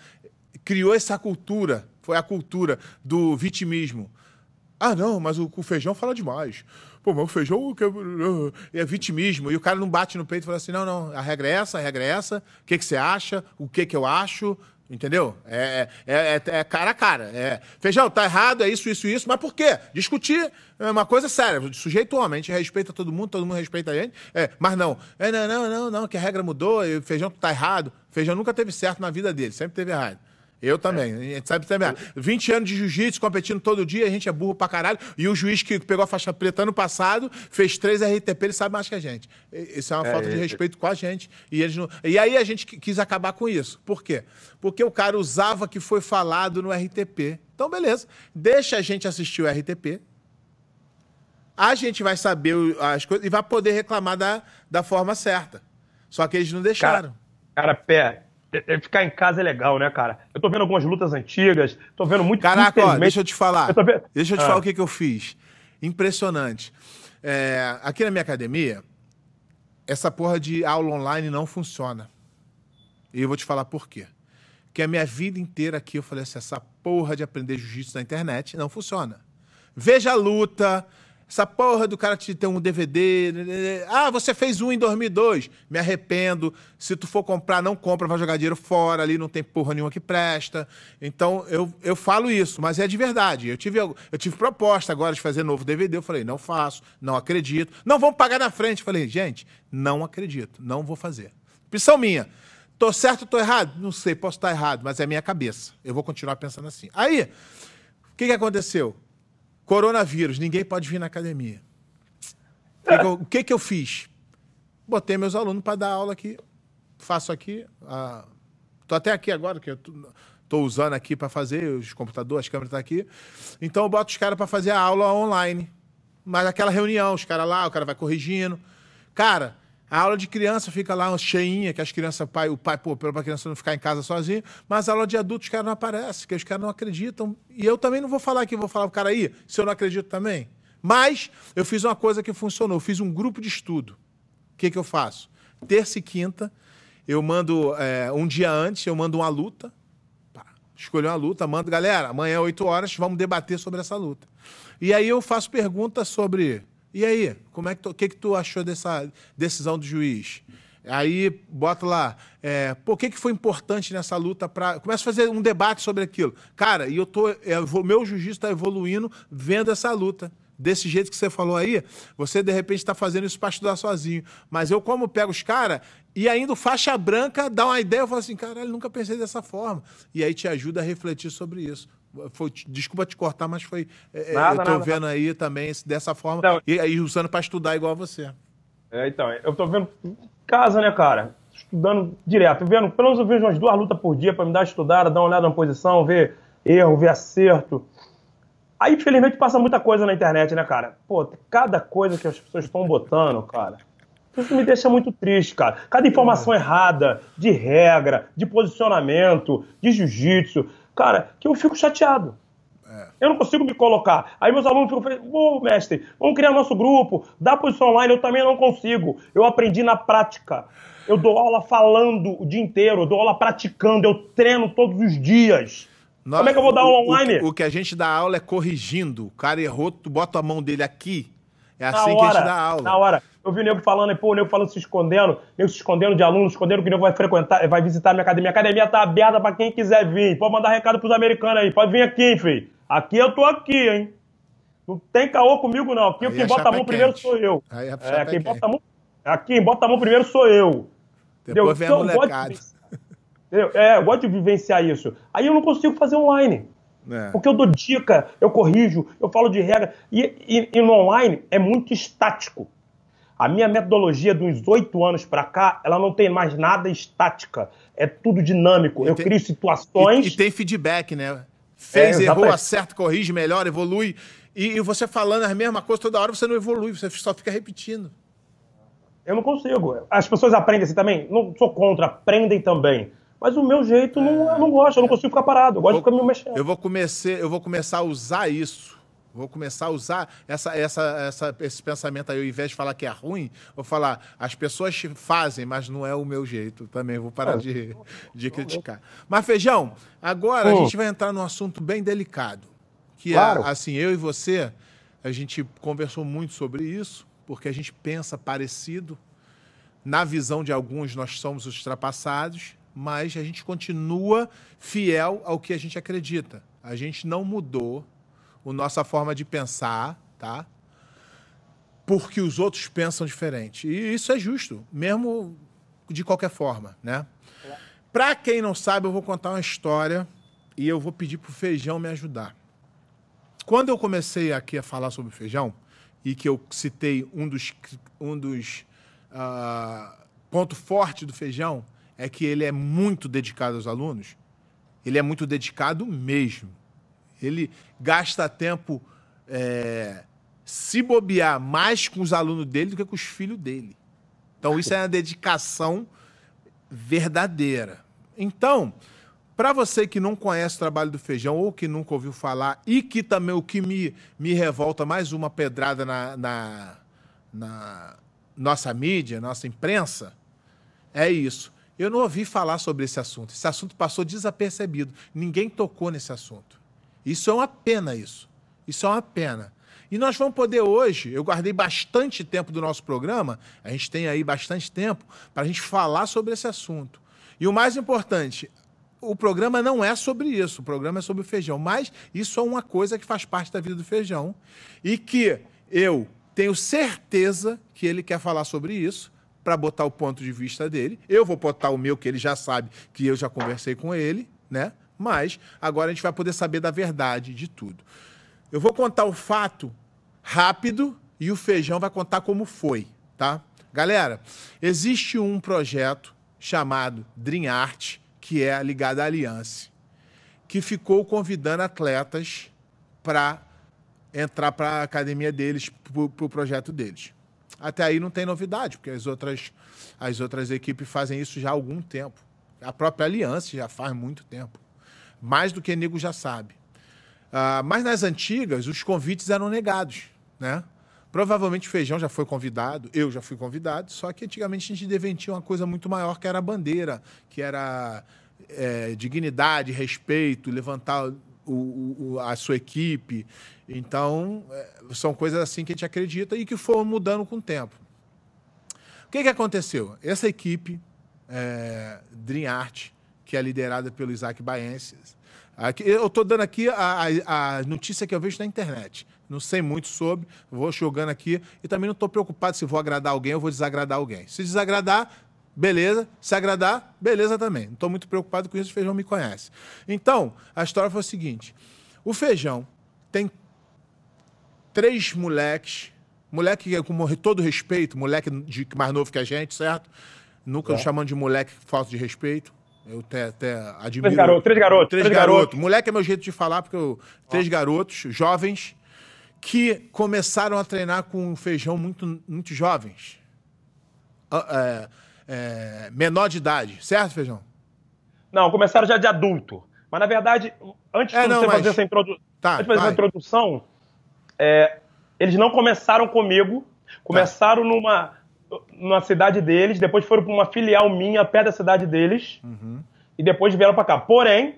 criou essa cultura, foi a cultura do vitimismo. Ah, não, mas o, o feijão fala demais. Pô, mas o feijão é vitimismo. E o cara não bate no peito e fala assim: não, não, a regra é essa, a regra é essa. O que, que você acha? O que, que eu acho? Entendeu? É, é, é, é, cara a cara. É, feijão, tá errado, é isso, isso, isso. Mas por quê? Discutir é uma coisa séria. Sujeito homem, a gente respeita todo mundo, todo mundo respeita a gente. É, mas não. É, não, não, não, não, que a regra mudou, feijão tá errado. Feijão nunca teve certo na vida dele, sempre teve errado. Eu também. É. A gente sabe também. 20 anos de jiu-jitsu, competindo todo dia, a gente é burro pra caralho. E o juiz que pegou a faixa preta ano passado, fez três RTP, ele sabe mais que a gente. Isso é uma é, falta de respeito com a gente. E, eles não... e aí a gente quis acabar com isso. Por quê? Porque o cara usava que foi falado no RTP. Então, beleza. Deixa a gente assistir o RTP. A gente vai saber as coisas e vai poder reclamar da, da forma certa. Só que eles não deixaram. Cara, cara pé, é, é, ficar em casa é legal, né, cara? Eu tô vendo algumas lutas antigas, tô vendo muito. Caraca, ó, deixa eu te falar. Eu vendo... Deixa eu te ah. falar o que, que eu fiz. Impressionante. É, aqui na minha academia, essa porra de aula online não funciona. E eu vou te falar por quê. Porque a minha vida inteira aqui eu falei assim: essa porra de aprender jiu-jitsu na internet não funciona. Veja a luta, Essa porra do cara te ter um DVD. Né, né, né. Ah, você fez um em 2002. Me arrependo. Se tu for comprar, não compra, vai jogar dinheiro fora. Ali não tem porra nenhuma que presta. Então, eu, eu falo isso, mas é de verdade. Eu tive, eu tive proposta agora de fazer novo DVD. Eu falei, não faço, não acredito. Não vamos pagar na frente. Eu falei, gente, não acredito, não vou fazer. Opção minha. Tô certo tô errado? Não sei, posso estar errado, mas é minha cabeça. Eu vou continuar pensando assim. Aí, o que, que aconteceu? Coronavírus, ninguém pode vir na academia. O que, que, eu, fiz? Botei meus alunos para dar aula aqui. Faço aqui. Ah, tô até aqui agora, que eu tô usando aqui para fazer, os computadores, as câmeras estão tá aqui. Então eu boto os caras para fazer a aula online. Mas aquela reunião, os caras lá, o cara vai corrigindo. Cara, a aula de criança fica lá cheinha, que as crianças, pai, o pai, pô, para a criança não ficar em casa sozinho, mas a aula de adultos, os caras não aparecem, que os caras não acreditam. E eu também não vou falar aqui, vou falar o cara aí, se eu não acredito também. Mas eu fiz uma coisa que funcionou, eu fiz um grupo de estudo. O que, que eu faço? Terça e quinta, eu mando, é, um dia antes, eu mando uma luta, escolhi uma luta, mando, galera, amanhã, 8 horas, vamos debater sobre essa luta. E aí eu faço perguntas sobre e aí, como é que tu, que, que tu achou dessa decisão do juiz? Aí bota lá, é, o que, que foi importante nessa luta para. Começa a fazer um debate sobre aquilo. Cara, e eu tô. Eu, é, meu jiu-jitsu está evoluindo vendo essa luta. Desse jeito que você falou aí, você de repente está fazendo isso para estudar sozinho. Mas eu, como pego os caras, e ainda faixa branca dá uma ideia, eu falo assim, caralho, nunca pensei dessa forma. E aí te ajuda a refletir sobre isso. Foi, desculpa te cortar, mas foi. É, é nada, eu tô vendo nada. aí também dessa forma. Então, e aí usando para estudar igual você. É, então, eu tô vendo casa, né, cara? Estudando direto. Vendo, pelo menos eu vejo umas duas lutas por dia para me dar estudada, dar uma olhada na posição, ver erro, ver acerto. Aí, infelizmente, passa muita coisa na internet, né, cara? Pô, cada coisa que as pessoas estão botando, cara. Isso me deixa muito triste, cara. Cada informação é. errada, de regra, de posicionamento, de jiu-jitsu cara, que eu fico chateado. É. Eu não consigo me colocar. Aí meus alunos ficam, ô mestre, vamos criar nosso grupo, dá posição online, eu também não consigo. Eu aprendi na prática. Eu dou aula falando o dia inteiro, eu dou aula praticando, eu treino todos os dias. Nós, Como é que eu vou dar aula online? O, o, que a gente dá aula é corrigindo. O cara errou, tu bota a mão dele aqui. É assim hora, que a gente dá aula. Na hora. Eu vi o nego falando, pô, o nego falando se escondendo, nego se escondendo de alunos, escondendo que o nego vai frequentar, vai visitar a minha academia. A academia tá aberta pra quem quiser vir. Pode mandar recado pros americanos aí. Pode vir aqui, filho. Aqui eu tô aqui, hein? Não tem caô comigo, não. Aqui quem bota a mão primeiro sou eu. Aí é, é quem bota a mão. Aqui, quem bota a mão primeiro sou eu. Depois vem a molecada. É, eu gosto de vivenciar isso. Aí eu não consigo fazer online. É. Porque eu dou dica, eu corrijo, eu falo de regra. E, e, e no online é muito estático. A minha metodologia dos oito anos para cá, ela não tem mais nada estática. É tudo dinâmico. E eu tem, crio situações. E, e, tem feedback, né? Fez, é, errou, acerta, corrige, melhora, evolui. E, e, você falando a mesma coisa toda hora, você não evolui, você só fica repetindo. Eu não consigo. As pessoas aprendem assim também. Não sou contra, aprendem também. Mas o meu jeito, é... não, eu não gosto, eu não consigo ficar parado. Eu gosto vou, de ficar me mexendo. Eu vou, comecei, eu vou começar a usar isso Vou começar a usar essa, essa, essa, esse pensamento aí, ao invés de falar que é ruim, vou falar, as pessoas fazem, mas não é o meu jeito. Também vou parar é. de, de criticar. Mas, Feijão, agora a gente vai entrar num assunto bem delicado. Que é, claro. é, assim, eu e você, a gente conversou muito sobre isso, porque a gente pensa parecido. Na visão de alguns, nós somos os ultrapassados, mas a gente continua fiel ao que a gente acredita. A gente não mudou a nossa forma de pensar, tá? Porque os outros pensam diferente. E isso é justo, mesmo de qualquer forma, né? Para quem não sabe, eu vou contar uma história e eu vou pedir pro Feijão me ajudar. Quando eu comecei aqui a falar sobre feijão e que eu citei um dos, um dos uh, ponto forte do feijão é que ele é muito dedicado aos alunos. Ele é muito dedicado mesmo. Ele gasta tempo é, se bobear mais com os alunos dele do que com os filhos dele. Então, isso é uma dedicação verdadeira. Então, para você que não conhece o trabalho do Feijão ou que nunca ouviu falar e que também o que me, me revolta mais uma pedrada na, na, na nossa mídia, nossa imprensa, é isso. Eu não ouvi falar sobre esse assunto. Esse assunto passou desapercebido. Ninguém tocou nesse assunto. Isso é uma pena, isso. Isso é uma pena. E nós vamos poder hoje, eu guardei bastante tempo do nosso programa, a gente tem aí bastante tempo para a gente falar sobre esse assunto. E o mais importante, o programa não é sobre isso, o programa é sobre o feijão, mas isso é uma coisa que faz parte da vida do feijão e que eu tenho certeza que ele quer falar sobre isso para botar o ponto de vista dele. Eu vou botar o meu, que ele já sabe que eu já conversei com ele, né? Mas agora a gente vai poder saber da verdade de tudo. Eu vou contar o fato rápido e o feijão vai contar como foi, tá? Galera, existe um projeto chamado Dream Art, que é ligado à Aliança, que ficou convidando atletas para entrar para a academia deles, para o pro projeto deles. Até aí não tem novidade, porque as outras, as outras equipes fazem isso já há algum tempo. A própria Aliança já faz muito tempo. Mais do que nego já sabe. Uh, mas nas antigas, os convites eram negados, né? Provavelmente o Feijão já foi convidado, eu já fui convidado, só que antigamente a gente deventia uma coisa muito maior, que era a bandeira, que era é, dignidade, respeito, levantar o, o, a sua equipe. Então, é, são coisas assim que a gente acredita e que foram mudando com o tempo. O que, que aconteceu? Essa equipe, é, Dream Art, que é liderada pelo Isaac Baenses, Aqui, eu estou dando aqui a, a, a, notícia que eu vejo na internet. Não sei muito sobre, vou jogando aqui e também não estou preocupado se vou agradar alguém ou vou desagradar alguém. Se desagradar, beleza. Se agradar, beleza também. Não estou muito preocupado com isso, o Feijão me conhece. Então, a história foi o seguinte: o Feijão tem três moleques, moleque com todo respeito, moleque de mais novo que a gente, certo? Nunca é. chamando de moleque falta de respeito. Eu até, até admiro. Três garotos. Três garotos. Três, três. Moleque é meu jeito de falar, porque eu. Três garotos, jovens, que começaram a treinar com feijão muito, muito jovens. Ah, é, é, menor de idade, certo, feijão? Não, começaram já de adulto. Mas, na verdade, antes é, de não, você mas... fazer essa, introdu... tá, antes de fazer essa introdução, é, eles não começaram comigo, começaram tá. numa na cidade deles, depois foram para uma filial minha perto da cidade deles, uhum. e depois vieram para cá. Porém,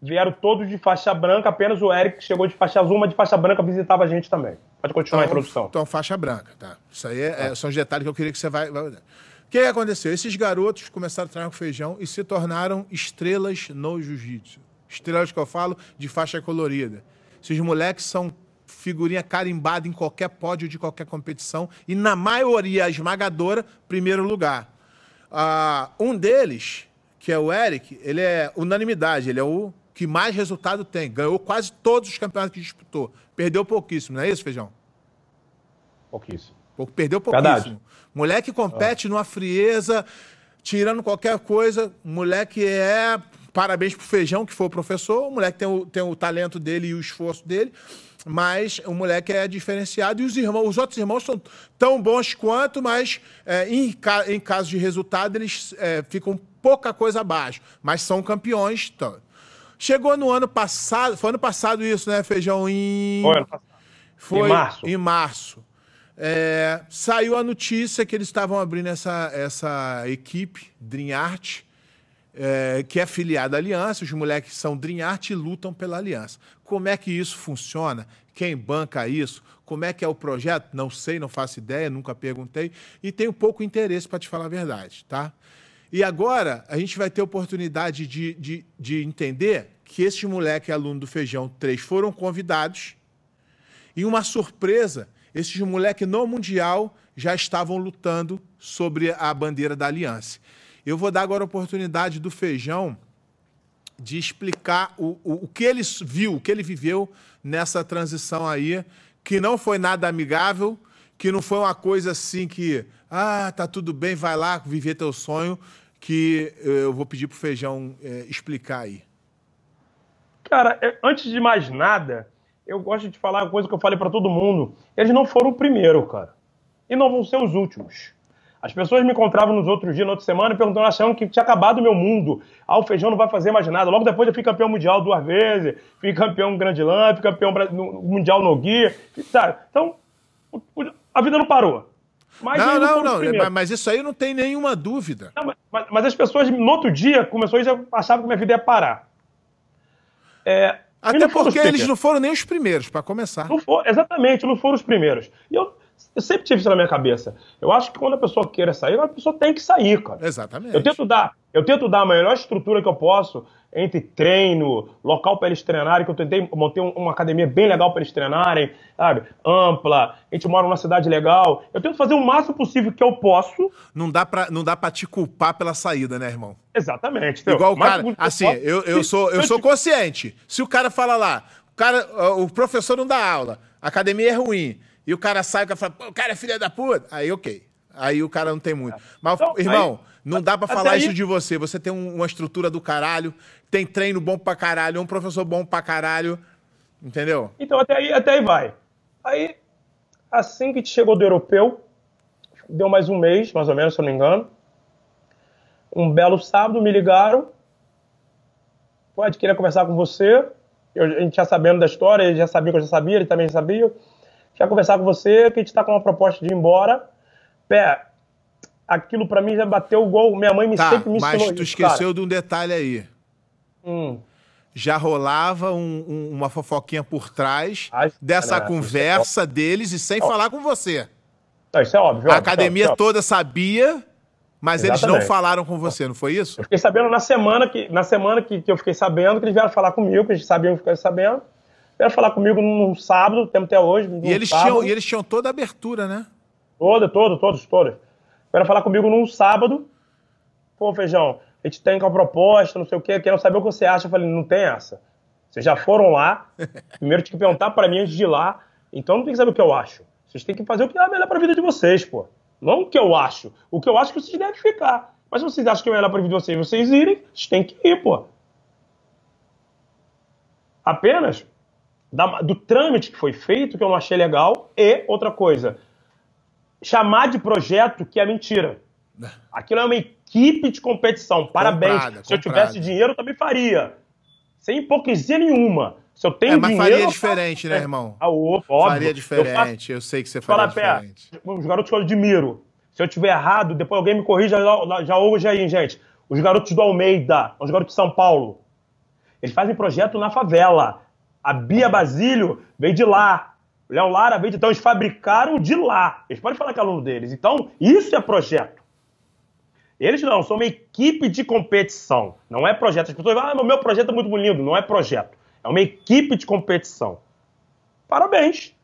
vieram todos de faixa branca, apenas o Eric chegou de faixa azul, mas de faixa branca visitava a gente também. Pode continuar então, a introdução. Então, faixa branca, tá. Isso aí é, é, são os detalhes que eu queria que você vai... vai... O que aconteceu? Esses garotos começaram a treinar com feijão e se tornaram estrelas no jiu-jitsu. Estrelas que eu falo de faixa colorida. Esses moleques são figurinha carimbada em qualquer pódio de qualquer competição e, na maioria esmagadora, primeiro lugar. Uh, um deles, que é o Eric, ele é unanimidade, ele é o que mais resultado tem. Ganhou quase todos os campeonatos que disputou. Perdeu pouquíssimo, não é isso, Feijão? Pouquíssimo. Perdeu pouquíssimo. Verdade. Moleque compete ah. numa frieza, tirando qualquer coisa. Moleque é. Parabéns pro Feijão, que foi o professor. O moleque tem o, tem o talento dele e o esforço dele mas o moleque é diferenciado e os irmãos, os outros irmãos são tão bons quanto, mas é, em, em caso de resultado eles é, ficam pouca coisa abaixo, mas são campeões. Então. Chegou no ano passado, foi ano passado isso, né, Feijão? Em... Foi ano passado. Foi em março. Em março. É, saiu a notícia que eles estavam abrindo essa, essa equipe, Dream Art, é, que é filiada à Aliança, os moleques são Dream Art e lutam pela Aliança. Como é que isso funciona? Quem banca isso? Como é que é o projeto? Não sei, não faço ideia, nunca perguntei e tenho pouco interesse para te falar a verdade, tá? E agora a gente vai ter oportunidade de, de, de entender que esses moleques alunos do Feijão 3 foram convidados e uma surpresa, esses moleques no Mundial já estavam lutando sobre a bandeira da Aliança. Eu vou dar agora a oportunidade do Feijão de explicar o, o, o que ele viu, o que ele viveu nessa transição aí, que não foi nada amigável, que não foi uma coisa assim que, ah, tá tudo bem, vai lá viver teu sonho, que eu vou pedir pro Feijão é, explicar aí. Cara, é, antes de mais nada, eu gosto de falar uma coisa que eu falei para todo mundo. Eles não foram o primeiro, cara. E não vão ser os últimos. As pessoas me encontravam nos outros dias, na outra semana, perguntando, achando que tinha acabado o meu mundo. Ah, o feijão não vai fazer mais nada. Logo depois eu fui campeão mundial duas vezes, fui campeão Grande Lamp, fui campeão mundial no guia. Sabe? Então, a vida não parou. Mas não, não, não. Mas isso aí não tem nenhuma dúvida. Não, mas, mas, as pessoas, no outro dia, começou a achar que minha vida ia parar. É, Até porque eles não foram nem os primeiros, para começar. Não for, exatamente, não foram os primeiros. E eu, eu sempre tive isso na minha cabeça. Eu acho que quando a pessoa queira sair, a pessoa tem que sair, cara. Exatamente. Eu tento dar, eu tento dar a melhor estrutura que eu posso entre treino, local para eles treinarem, que eu tentei montar uma academia bem legal para eles treinarem, sabe? Ampla, a gente mora numa cidade legal. Eu tento fazer o máximo possível que eu posso. Não dá pra, não dá pra te culpar pela saída, né, irmão? Exatamente. Então, Igual o cara, assim, eu, eu sou, eu sou consciente. Se o cara fala lá, o, cara, o professor não dá aula, a academia é ruim, e o cara sai e fala, o cara é filha da puta, aí ok. Aí o cara não tem muito. Mas, então, irmão, aí, não dá para falar aí... isso de você. Você tem uma estrutura do caralho, tem treino bom pra caralho, um professor bom pra caralho. Entendeu? Então até aí, até aí vai. Aí, assim que chegou do europeu, deu mais um mês, mais ou menos, se eu não me engano. Um belo sábado me ligaram. Pode querer conversar com você. Eu, a gente já sabendo da história, ele já sabia que eu já sabia, ele também sabia. Já conversar com você, que a gente está com uma proposta de ir embora. Pé, aquilo para mim já bateu o gol. Minha mãe me tá, sempre me ensinou Mas tu esqueceu cara. de um detalhe aí. Hum. Já rolava um, um, uma fofoquinha por trás dessa né? conversa é deles e sem falar com você. Não, isso é óbvio. A academia óbvio. toda sabia, mas Exatamente. eles não falaram com você, não foi isso? Eu fiquei sabendo na semana que, na semana que, que eu fiquei sabendo que eles vieram falar comigo, que eles sabiam que eu fiquei sabendo. Vieram falar comigo num sábado, temos até hoje. E eles, tinham, e eles tinham toda a abertura, né? Toda, toda, todos, todos. Vieram falar comigo num sábado. Pô, feijão, a gente tem uma proposta, não sei o quê, quero saber o que você acha. Eu falei, não tem essa. Vocês já foram lá, (laughs) primeiro tem que perguntar para mim antes de ir lá, então não tem que saber o que eu acho. Vocês têm que fazer o que é melhor para a vida de vocês, pô. Não o que eu acho. O que eu acho que vocês devem ficar. Mas se vocês acham que é melhor para a vida de vocês, vocês irem, vocês têm que ir, pô. Apenas da, do trâmite que foi feito, que eu não achei legal, e outra coisa, chamar de projeto que é mentira. (laughs) Aquilo é uma equipe de competição. Parabéns. Comprada, Se eu tivesse dinheiro, eu também faria. Sem hipocrisia nenhuma. Se eu tenho é, mas dinheiro. Faria diferente, né, irmão? Ah, óbvio. Faria diferente. Eu, eu sei que você faria Fala, diferente. Pé, os garotos que eu admiro. Se eu tiver errado, depois alguém me corrija já, já hoje aí, gente. Os garotos do Almeida, os garotos de São Paulo. Eles fazem projeto na favela. A Bia Basílio veio de lá. O Léo Lara veio de. Então, eles fabricaram de lá. Eles podem falar que é aluno deles. Então, isso é projeto. Eles não, são uma equipe de competição. Não é projeto. As pessoas falam, ah, meu projeto é muito bonito. Não é projeto. É uma equipe de competição. Parabéns.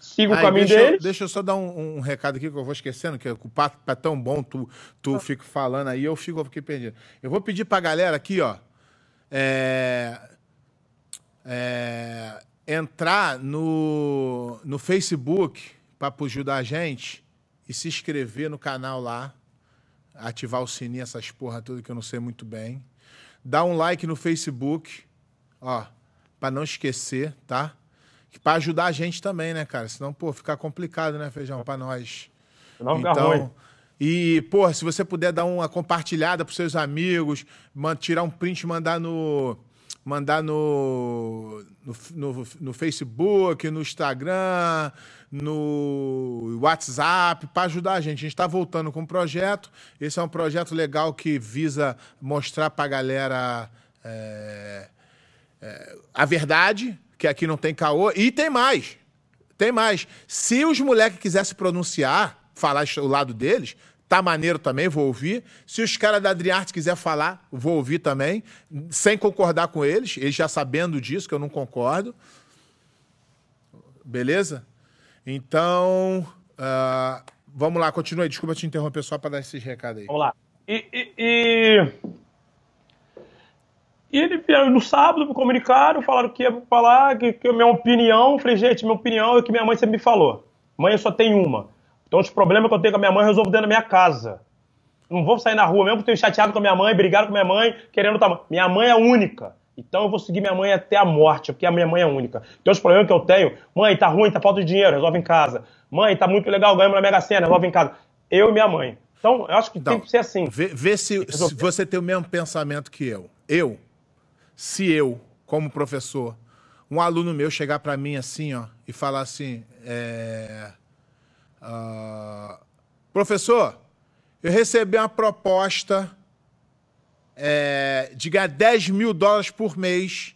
Siga o caminho deixa deles. Deixa eu só dar um, um, recado aqui que eu vou esquecendo, que o papo é tão bom, tu, tu ah. fica falando aí, eu fico aqui perdido. Eu vou pedir pra galera aqui, ó. É, é, entrar no, no Facebook para ajudar a gente e se inscrever no canal lá ativar o sininho, essas porra tudo que eu não sei muito bem. Dá um like no Facebook, ó, para não esquecer, tá? Para ajudar a gente também, né, cara? Senão, pô, fica complicado, né, Feijão, para nós. Não então, ruim. E, pô, se você puder dar uma compartilhada pros seus amigos, tirar um print e mandar no mandar no, no, no, no Facebook, no Instagram, no WhatsApp, para ajudar a gente. A gente está voltando com um projeto. Esse é um projeto legal que visa mostrar para a galera é, é, a verdade, que aqui não tem caô. E tem mais. Tem mais. Se os moleques quisessem se pronunciar, falar o lado deles, Tá maneiro também, vou ouvir. Se os caras da Adriarte quiser falar, vou ouvir também, sem concordar com eles, eles já sabendo disso, que eu não concordo. Beleza? Então, uh, vamos lá, continue aí. Desculpa te interromper só para dar esses recados aí. Vamos lá. E, e, e... e ele no sábado me comunicaram, falaram que ia falar, que, que a minha opinião, falei, gente, minha opinião é o que minha mãe sempre me falou. Mãe, eu só tenho uma. Então, os problemas que eu tenho com a minha mãe, eu resolvo dentro da minha casa. Não vou sair na rua, mesmo que eu tenho chateado com a minha mãe, brigado com a minha mãe, querendo tamanho. Minha mãe é única. Então eu vou seguir minha mãe até a morte, porque a minha mãe é única. Então os problemas que eu tenho, mãe, tá ruim, tá falta de dinheiro, resolve em casa. Mãe, tá muito legal, ganhamos na Mega Sena, resolve em casa. Eu e minha mãe. Então, eu acho que então, tem que ser assim. Vê, vê se, se, você tem o mesmo pensamento que eu. Eu, se eu, como professor, um aluno meu chegar para mim assim, ó, e falar assim, é, uh, professor, eu recebi uma proposta é, de ganhar 10 mil dólares por mês.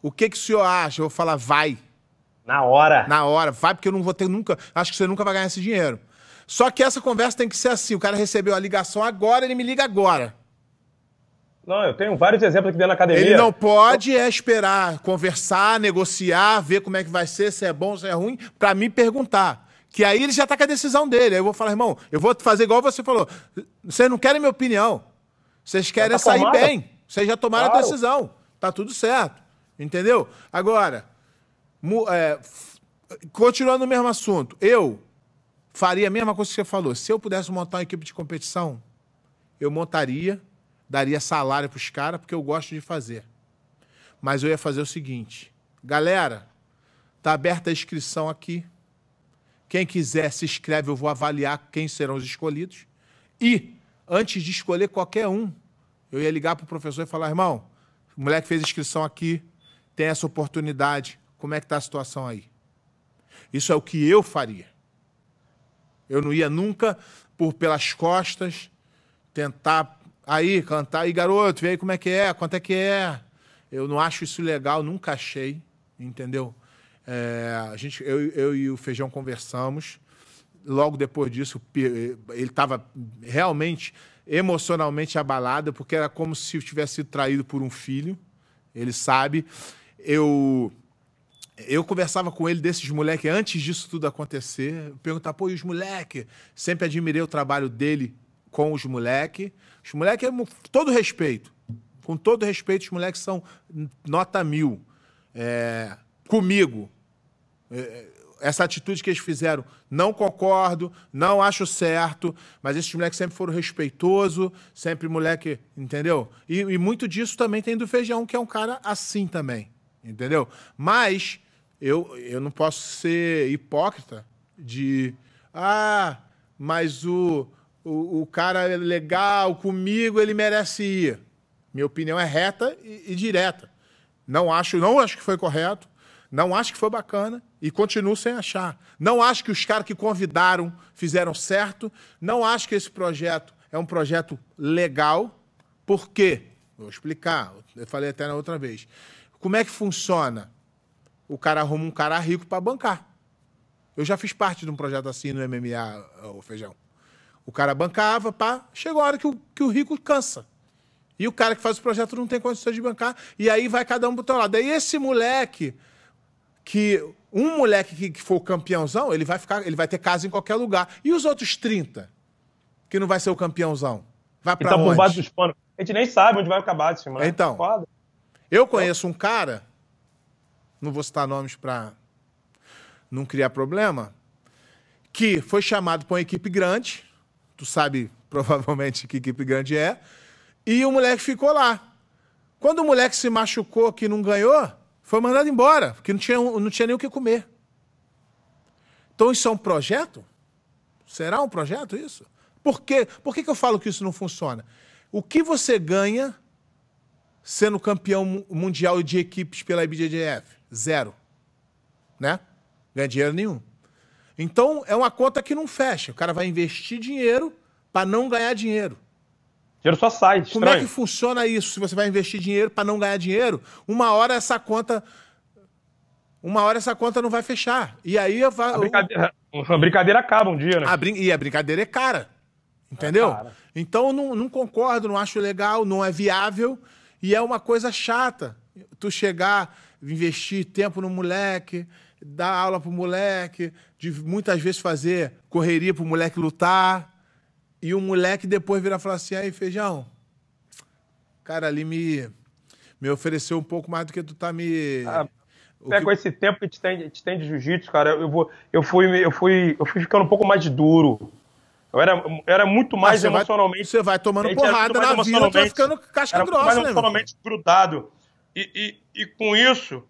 O que, que o senhor acha? Eu vou falar, vai. Na hora. Na hora, vai, porque eu não vou ter nunca. Acho que você nunca vai ganhar esse dinheiro. Só que essa conversa tem que ser assim: o cara recebeu a ligação agora, ele me liga agora. Não, eu tenho vários exemplos aqui dentro da academia. Ele não pode é esperar, conversar, negociar, ver como é que vai ser, se é bom, se é ruim, para me perguntar. Que aí ele já tá com a decisão dele. Aí eu vou falar, irmão, eu vou fazer igual você falou. Vocês não querem minha opinião. Vocês querem tá sair bem. Vocês já tomaram claro. a decisão. Tá tudo certo. Entendeu? Agora, é, continuando no mesmo assunto, eu faria a mesma coisa que você falou. Se eu pudesse montar uma equipe de competição, eu montaria daria salário para os caras, porque eu gosto de fazer. Mas eu ia fazer o seguinte: galera, tá aberta a inscrição aqui. Quem quiser se inscreve, eu vou avaliar quem serão os escolhidos. E, antes de escolher qualquer um, eu ia ligar para o professor e falar: irmão, o moleque fez inscrição aqui, tem essa oportunidade, como é que está a situação aí? Isso é o que eu faria. Eu não ia nunca, por pelas costas, tentar Aí, cantar, aí, garoto, vê aí como é que é, quanto é que é. Eu não acho isso legal, nunca achei, entendeu? É, a gente, eu, eu e o Feijão conversamos. Logo depois disso, ele estava realmente emocionalmente abalado, porque era como se eu tivesse sido traído por um filho. Ele sabe. Eu eu conversava com ele desses moleques antes disso tudo acontecer. Perguntar, pô, e os moleques? Sempre admirei o trabalho dele com os moleques. Os moleques, todo respeito, com todo respeito, os moleques são nota mil. É, comigo, é, essa atitude que eles fizeram, não concordo, não acho certo, mas esses moleques sempre foram respeitosos, sempre moleque, entendeu? E, e, muito disso também tem do Feijão, que é um cara assim também, entendeu? Mas eu, eu não posso ser hipócrita de, ah, mas o, o, o cara é legal comigo, ele merece ir. Minha opinião é reta e, e direta. Não acho, não acho que foi correto, não acho que foi bacana e continuo sem achar. Não acho que os caras que convidaram fizeram certo, não acho que esse projeto é um projeto legal. Por quê? Vou explicar. Eu falei até na outra vez. Como é que funciona? O cara arruma um cara rico para bancar. Eu já fiz parte de um projeto assim no MMA, o Feijão. O cara bancava, pá, chegou a hora que o, que o rico cansa. E o cara que faz o projeto não tem condições de bancar, e aí vai cada um pro teu lado. Aí esse moleque, que. Um moleque que, que for campeãozão, ele vai ficar, ele vai ter casa em qualquer lugar. E os outros 30, que não vai ser o campeãozão? Vai pra tá onde? bombado dos panos. A gente nem sabe onde vai acabar esse moleque. Então, Foda. eu conheço um cara, não vou citar nomes para não criar problema, que foi chamado para uma equipe grande, tu sabe (laughs) provavelmente que equipe grande é, e o moleque ficou lá. Quando o moleque se machucou que não ganhou, foi mandado embora, porque não tinha, não tinha nem o que comer. Então isso é um projeto? Será um projeto isso? Por quê? Por que, que eu falo que isso não funciona? O que você ganha sendo campeão mundial de equipes pela IBJJF? Zero. Né? Ganha dinheiro nenhum. Então, é uma conta que não fecha. O cara vai investir dinheiro para não ganhar dinheiro. Dinheiro só sai. Como estranho. é que funciona isso? Se você vai investir dinheiro para não ganhar dinheiro, uma hora essa conta. Uma hora essa conta não vai fechar. E aí vai, a brincadeira, a brincadeira acaba um dia, né? A brin... E a brincadeira é cara. Entendeu? É cara. Então não, não concordo, não acho legal, não é viável e é uma coisa chata. Tu chegar, investir tempo no moleque, dar aula pro moleque, de muitas vezes fazer correria pro moleque lutar. E o moleque depois virar e falar assim: aí, feijão, cara ali me, me ofereceu um pouco mais do que tu tá me. Ah, que... com esse tempo que gente tem, gente tem de jiu-jitsu, cara, eu, vou, eu, fui, eu, fui, eu fui ficando um pouco mais duro. Eu era, era muito mais emocionalmente. Vai, você vai tomando porrada na vida, vai ficando casca grossa, mais né? emocionalmente grudado. E, e, e com isso,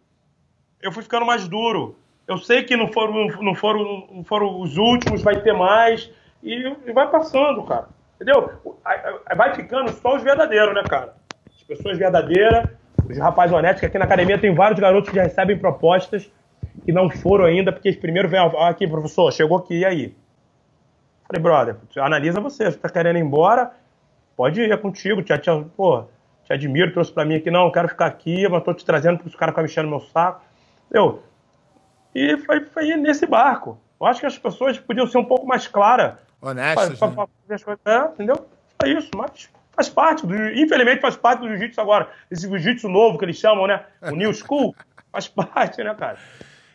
eu fui ficando mais duro. Eu sei que não foram, não foram, não foram os últimos, vai ter mais. E, e vai passando, cara. Entendeu? Vai ficando só os verdadeiros, né, cara? As pessoas verdadeiras, os rapazes honestos, que aqui na academia tem vários garotos que já recebem propostas que não foram ainda, porque primeiro vêm aqui, professor, chegou aqui, e aí? Falei, brother, analisa você, você tá querendo ir embora, pode ir é contigo, tia, tia, pô, te admiro, trouxe para mim aqui, não, quero ficar aqui, mas tô te trazendo porque os caras ficam mexendo no meu saco. Entendeu? E foi, foi nesse barco. Eu acho que as pessoas podiam ser um pouco mais claras. Honestas, né? é, entendeu? É isso, mas faz parte. Do, infelizmente faz parte do jiu-jitsu agora. Esse jiu-jitsu novo que eles chamam, né? O New School. (laughs) faz parte, né, cara?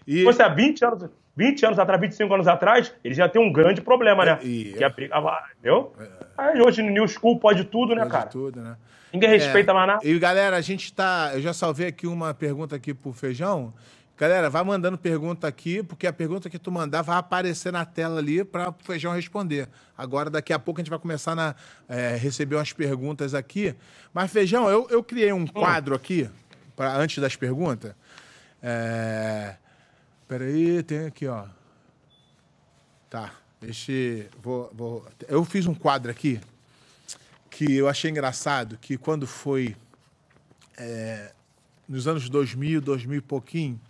E, Se fosse há 20 anos, 20 anos atrás, 25 anos atrás, eles já tem um grande problema, né? E- que é briga, entendeu? Aí hoje no New School pode tudo, né, pode cara? tudo, né? Ninguém respeita É. mais nada. E galera, a gente tá. Eu já salvei aqui uma pergunta aqui pro Feijão. Galera, vai mandando pergunta aqui, porque a pergunta que tu mandar vai aparecer na tela ali para o Feijão responder. Agora, daqui a pouco, a gente vai começar a receber umas perguntas aqui. Mas, Feijão, eu, eu criei um quadro aqui, pra, antes das perguntas. É... Peraí, tem aqui, ó. Tá, deixa. Vou, vou... Eu fiz um quadro aqui que eu achei engraçado que quando foi é, nos anos 2000, 2000 e pouquinho,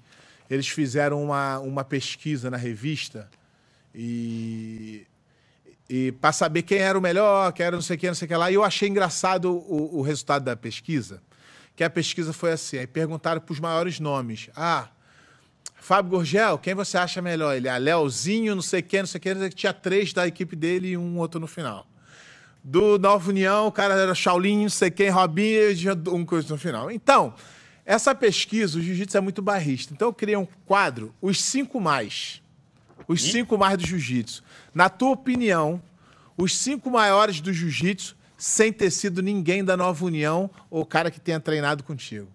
eles fizeram uma, uma pesquisa na revista e, e para saber quem era o melhor, quem era não sei o que, não sei o que lá, e eu achei engraçado o, o resultado da pesquisa, que a pesquisa foi assim, aí perguntaram para os maiores nomes, ah, Fábio Gurgel, quem você acha melhor? Ele, ah, Leozinho, não sei quem, não sei o que, tinha três da equipe dele e um outro no final. Do Nova União, o cara era Shaolin, não sei quem, Robinho, e um coisa no final. Então, essa pesquisa, o jiu-jitsu é muito barrista. Então, eu criei um quadro, os cinco mais. Os cinco mais do jiu-jitsu. Na tua opinião, os cinco maiores do jiu-jitsu, sem ter sido ninguém da Nova União ou cara que tenha treinado contigo.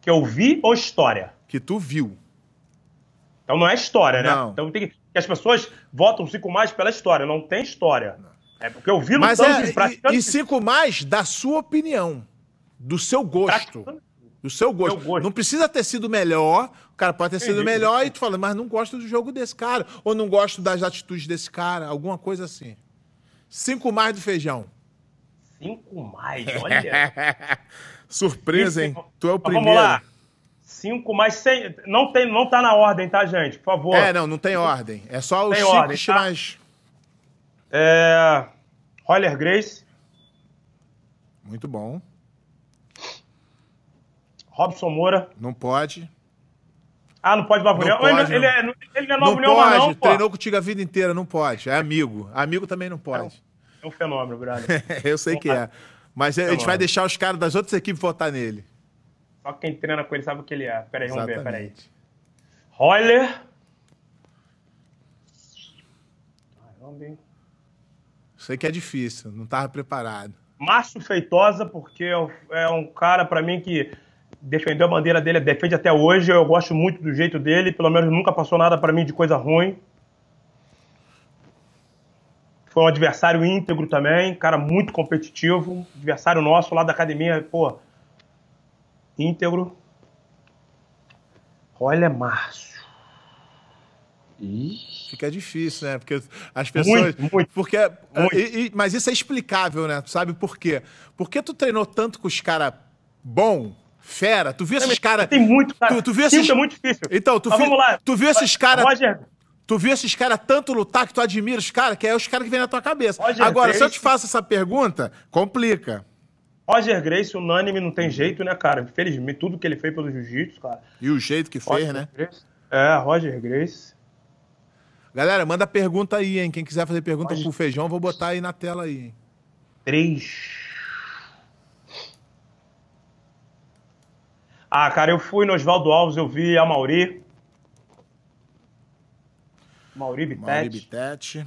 Que eu vi ou história? Que tu viu. Então não é história, né? Não. Então tem que, as pessoas votam cinco mais pela história, não tem história. É porque eu vi Mas lutando é, e praticando. e, e cinco mais da sua opinião, do seu gosto. praticando. Do seu gosto. Gosto. Não precisa ter sido melhor. O cara pode ter sido Entendi. melhor e tu fala, mas não gosto do jogo desse cara. Ou não gosto das atitudes desse cara. Alguma coisa assim. Cinco mais do feijão. Cinco mais, (laughs) olha. Surpresa, hein? Tu é o Mas primeiro. Vamos lá. Cinco mais sem. Não, tem, não tá na ordem, tá, gente? Por favor. É, não, não tem ordem. É só os Tem cinco ordem, tá? mais. É... Roller Grace, Muito bom. Robson Moura. Não pode. Ah, não pode Não pode, ele, não. ele, é, ele não é Não União, mas pode. não. Treinou contigo a vida inteira, não pode. É amigo. Amigo também não pode. É um fenômeno, brother. (laughs) Eu sei que é. Mas a gente vai deixar os caras das outras equipes votar nele. Só quem treina com ele sabe o que ele é. Peraí, vamos ver, peraí. Roller. Sei que é difícil, não estava preparado. Márcio Feitosa, porque é um- é um cara, pra mim, que defendeu a bandeira dele, defende até hoje. Eu gosto muito do jeito dele, pelo menos nunca passou nada pra mim de coisa ruim. Foi um adversário íntegro também, cara muito competitivo. Adversário nosso lá da academia, pô, íntegro. Olha, Márcio. Fica difícil, né? Porque as pessoas. Muito, muito. Porque, Muito. e- e- mas isso é explicável, né? Tu sabe por quê? Porque tu treinou tanto com os caras bom, fera. Tu viu esses caras. Tem muito, cara. Tu, tu viu esses. é muito difícil. Então, tu, Mas vi- vamos lá. tu viu esses caras. Roger, Tu viu esses caras tanto lutar que tu admira os caras, que é os caras que vêm na tua cabeça. Roger Agora, se eu te faço essa pergunta, complica. Roger Grace, unânime, não tem jeito, né, cara? Infelizmente, tudo que ele fez pelo jiu-jitsu, cara. E o jeito que fez, Roger né? Grace. É, Roger Grace. Galera, manda pergunta aí, hein? Quem quiser fazer pergunta Roger- pro feijão, vou botar aí na tela aí, hein? Três. Ah, cara, eu fui no Oswaldo Alves, eu vi a Mauri. Mauri Mauri Bittet. Bitete.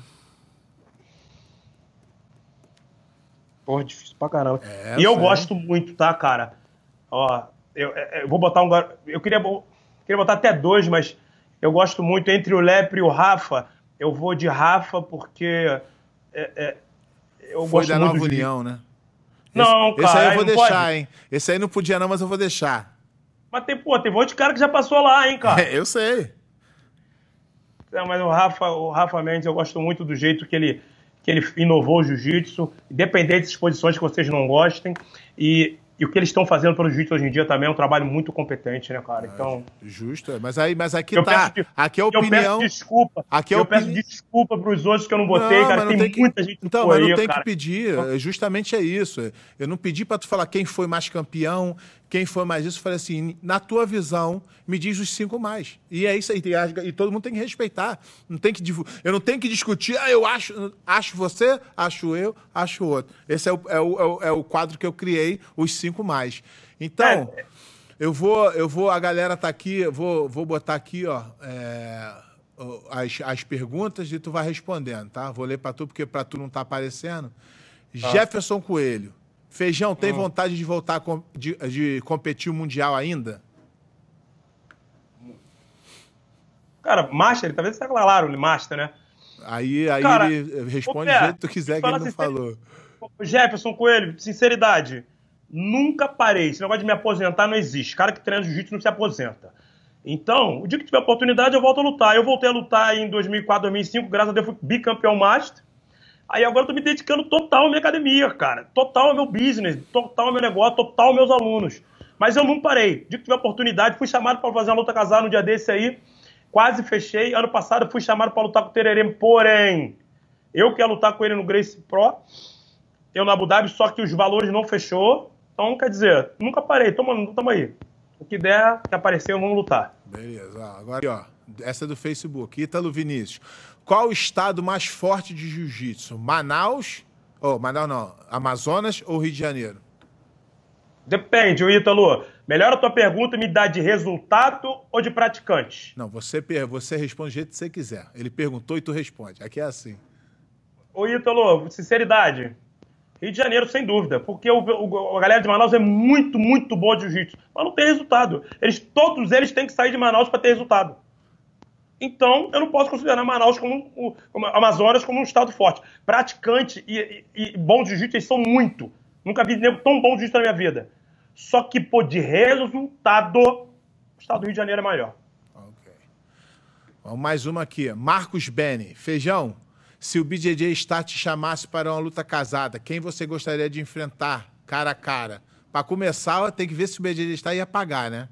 Porra, difícil pra caramba. É, e eu sei. gosto muito, tá, cara? Ó, eu, eu vou botar um. Eu queria, queria botar até dois, mas eu gosto muito entre o Lepre e o Rafa. Eu vou de Rafa porque. é, é, eu Foi gosto da muito Nova do União, né? Não, esse, cara, Esse aí eu vou não deixar, pode. hein? Esse aí não podia não, mas eu vou deixar. Mas tem, pô, tem um monte de cara que já passou lá, hein, cara? (laughs) eu sei. É, mas o Rafa, o Rafa Mendes, eu gosto muito do jeito que ele, que ele inovou o jiu-jitsu, independente das posições que vocês não gostem. E E o que eles estão fazendo pelo jiu-jitsu hoje em dia também é um trabalho muito competente, né, cara? Então. Justo, é. mas aí, mas aqui tá. Peço, aqui é opinião. Eu peço desculpa. Aqui é eu opini... peço desculpa pros outros que eu não botei, não, cara. Tem, tem que... muita gente Então, mas não aí, tem cara. que pedir. É, justamente é isso. Eu não pedi para tu falar quem foi mais campeão, quem foi mais isso. Eu falei assim, na tua visão, me diz os cinco mais. E é isso aí. E todo mundo tem que respeitar. Não tem que Eu não tenho que discutir, ah, eu acho, acho você, acho eu, acho o outro. Esse é o, é o, é o é quadro que eu criei, os cinco mais. Então, é. eu vou, eu vou, a galera tá aqui, vou, vou botar aqui, ó, é, as, as perguntas e tu vai respondendo, tá? Vou ler para tu, porque para tu não tá aparecendo. Tá. Jefferson Coelho. Feijão, tem hum. vontade de voltar de, de competir o Mundial ainda? Cara, Master, ele talvez seja claro, Master, né? Aí, aí Cara, ele responde do jeito que tu quiser, que ele não falou. Jefferson Coelho, sinceridade, nunca parei. Esse negócio de me aposentar não existe. Cara que treina jiu-jitsu não se aposenta. Então, o dia que tiver oportunidade, eu volto a lutar. Eu voltei a lutar em 2004, 2005, graças a Deus fui bicampeão master. Aí agora eu tô me dedicando total à minha academia, cara. Total ao meu business, total ao meu negócio, total aos meus alunos. Mas eu não parei. Dia que tiver oportunidade, fui chamado para fazer uma luta casada no dia desse aí. Quase fechei. Ano passado fui chamado para lutar com o Tererê, porém, eu quero lutar com ele no Grace Pro eu na Abu Dhabi, só que os valores não fechou. Então, quer dizer, nunca parei, tamo, tamo aí. O que der, que aparecer, vamos lutar. Beleza. Agora, ó, essa é do Facebook. Ítalo Vinícius. Qual o estado mais forte de jiu-jitsu? Manaus? Oh, Manaus não. Amazonas ou Rio de Janeiro? Depende, Ítalo. Melhor a tua pergunta me dá de resultado ou de praticante? Não, você, você responde do jeito que você quiser. Ele perguntou e tu responde. Aqui é assim. Ô, Ítalo, sinceridade. Rio de Janeiro, sem dúvida, porque o, o, a galera de Manaus é muito, muito boa de jiu-jitsu, mas não tem resultado. Eles, todos eles têm que sair de Manaus para ter resultado. Então, eu não posso considerar Manaus como, como Amazonas como um estado forte. Praticante e, e, e bom jiu-jitsu, eles são muito. Nunca vi tão bom jiu-jitsu na minha vida. Só que, pô, de resultado, o estado do Rio de Janeiro é maior. Ok. Mais uma aqui. Marcos Beni. Feijão, se o BJJ Star te chamasse para uma luta casada, quem você gostaria de enfrentar cara a cara? Para começar, tem que ver se o BJJ Star ia pagar, né?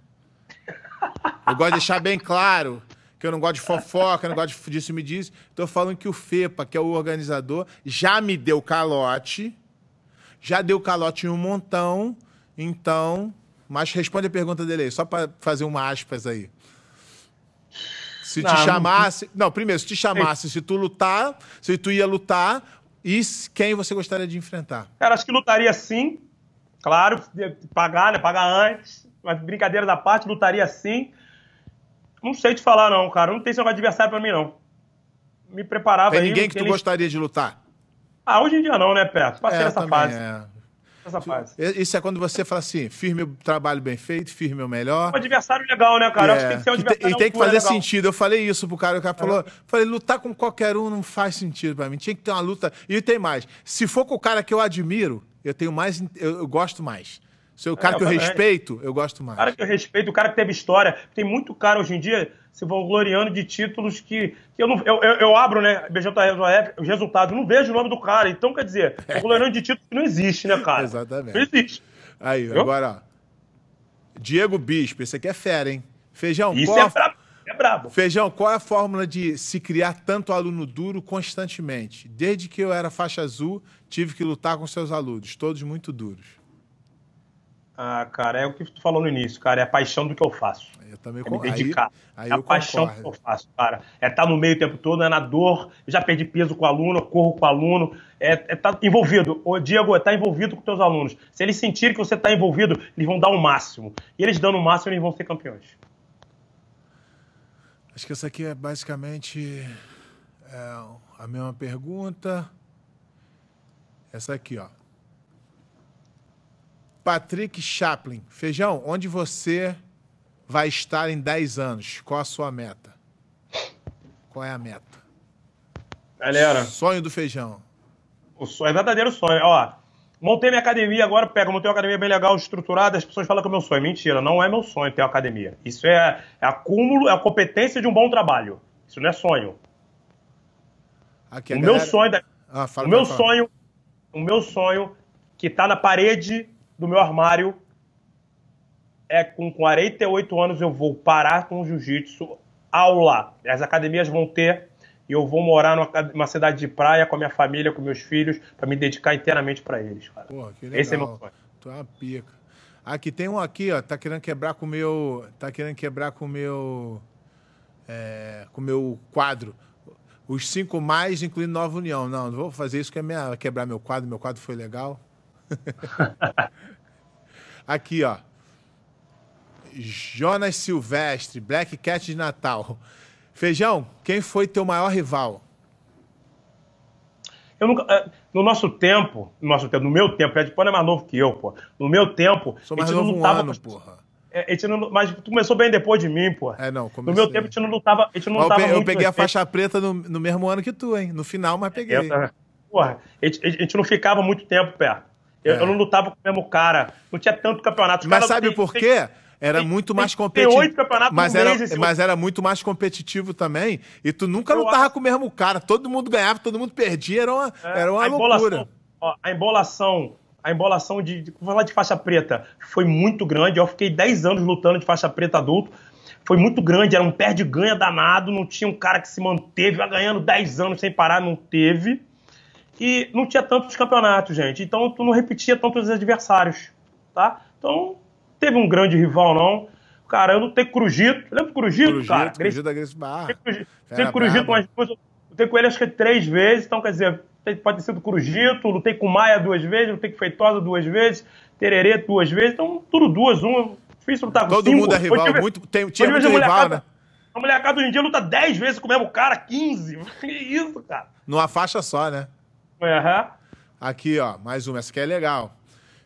Eu gosto de deixar bem claro que eu não gosto de fofoca, não gosto disso me diz. Estou falando que o FEPA, que é o organizador, já me deu calote, já deu calote em um montão, então... Mas responde a pergunta dele aí, só para fazer uma aspas aí. Se não, te chamasse. Não, primeiro, se te chamasse, se tu lutar, se tu ia lutar, e quem você gostaria de enfrentar? Cara, acho que lutaria sim. Claro, pagar, né? Pagar antes. Mas brincadeira da parte, lutaria sim. Não sei te falar, não, cara. Não tem esse adversário pra mim, não. Me preparava Tem ninguém que tu ele... gostaria de lutar? Ah, hoje em dia não, né, Perto? Passei é, essa fase. É essa fase. Isso é quando você fala assim, firme o trabalho bem feito, firme o melhor. Um adversário legal, né, cara? É. Acho que tem que ser um adversário E tem que fazer legal. sentido. Eu falei isso pro cara, o cara falou, é. falei, lutar com qualquer um não faz sentido pra mim. Tinha que ter uma luta. E tem mais. Se for com o cara que eu admiro, eu tenho mais, eu, eu gosto mais. Se é o cara é, que eu respeito, eu gosto mais. O cara que eu respeito, o cara que teve história. Tem muito cara hoje em dia se vangloriando de títulos que, que eu, não, eu, eu, eu abro, né, BJJF, os resultados, não vejo o nome do cara. Então, quer dizer, (laughs) vangloriando de títulos que não existe, né, cara? Exatamente. Não existe. Aí, Entendeu? agora, ó. Diego Bispo, esse aqui é fera, hein? Feijão, Isso é brabo. É brabo. Feijão, qual é a fórmula de se criar tanto aluno duro constantemente? Desde que eu era faixa azul, tive que lutar com seus alunos, todos muito duros. Ah, cara, é o que tu falou no início, cara. É a paixão do que eu faço. Eu também é me dedicar. Aí, aí é a paixão concordo. do que eu faço, cara. É estar tá no meio o tempo todo, é na dor. Eu já perdi peso com o aluno, corro com o aluno. É estar é tá envolvido. O Diego, é estar tá envolvido com teus alunos. Se eles sentirem que você está envolvido, eles vão dar o máximo. E eles dando o máximo, eles vão ser campeões. Acho que essa aqui é basicamente é, a mesma pergunta. Essa aqui, ó. Patrick Chaplin. Feijão, onde você vai estar em 10 anos? Qual a sua meta? Qual é a meta? Galera. Sonho do feijão. O sonho, é verdadeiro sonho. Ó, montei minha academia agora, pega, montei uma academia bem legal, estruturada, as pessoas falam que é meu sonho. Mentira, não é meu sonho ter uma academia. Isso é, é acúmulo, é a competência de um bom trabalho. Isso não é sonho. Aqui, o galera... meu sonho, da... ah, o meu sonho, o meu sonho que tá na parede do meu armário é com 48 anos eu vou parar com o jiu-jitsu aula. As academias vão ter e eu vou morar numa cidade de praia com a minha família, com meus filhos, para me dedicar inteiramente para eles, cara. Porra, que legal. Esse é meu sonho. Tu é uma pica. Aqui tem um aqui, ó, tá querendo quebrar com o meu, tá querendo quebrar com o meu é, com o meu quadro. Os cinco mais, incluindo Nova União. Não, não vou fazer isso que é minha, quebrar meu quadro. Meu quadro foi legal. (laughs) aqui, ó. Jonas Silvestre, Black Cat de Natal. Feijão, quem foi teu maior rival? Nunca, é, no nosso tempo, no nosso tempo, no meu tempo, Ed Pano é mais novo que eu, pô. No meu tempo, Sou mais a gente novo não lutava, um ano, porra. É, não, mas tu começou bem depois de mim, pô. É, não, comecei. No meu tempo a gente não lutava, a gente não lutava Eu, eu peguei a faixa preta no, no, mesmo ano que tu, hein? No final, mas peguei. Eu, porra, a gente, a gente não ficava muito tempo perto. Eu, é. eu, não lutava com o mesmo cara. Não tinha tanto campeonato. Mas sabe tem, por quê? Era tem, muito mais competitivo. Tem oito campeonatos mas era, mês, mas era muito mais competitivo também. E tu nunca eu lutava acho... com o mesmo cara. Todo mundo ganhava, todo mundo perdia. Era uma, é, era uma a loucura. Ó, a embolação, a embolação de, de. Vou falar de faixa preta. Foi muito grande. Eu fiquei 10 anos lutando de faixa preta adulto. Foi muito grande, era um perde-ganha danado. Não tinha um cara que se manteve ganhando 10 anos sem parar, não teve. E não tinha tantos campeonatos, gente. Então tu não repetia tantos adversários, tá? Então teve um grande rival, não. Cara, eu não tenho Crujito. Lembra do Crujito, Crujito cara? Crujito da Grace Barra. Tem Crujito umas duas. Lutei com ele acho que três vezes, então quer dizer, pode ter sido Crujito, lutei com Maia duas vezes, lutei com Feitosa duas vezes, Tererê duas vezes, então tudo duas, um. Difícil lutar com Todo cinco. mundo é rival, Hoje, muito, tem, tinha muito rival, né? A molecada hoje em dia luta 10 vezes com o mesmo cara, 15. (laughs) Que isso, cara? Numa faixa só, né? Uhum. Aqui, ó, mais uma. Essa aqui é legal.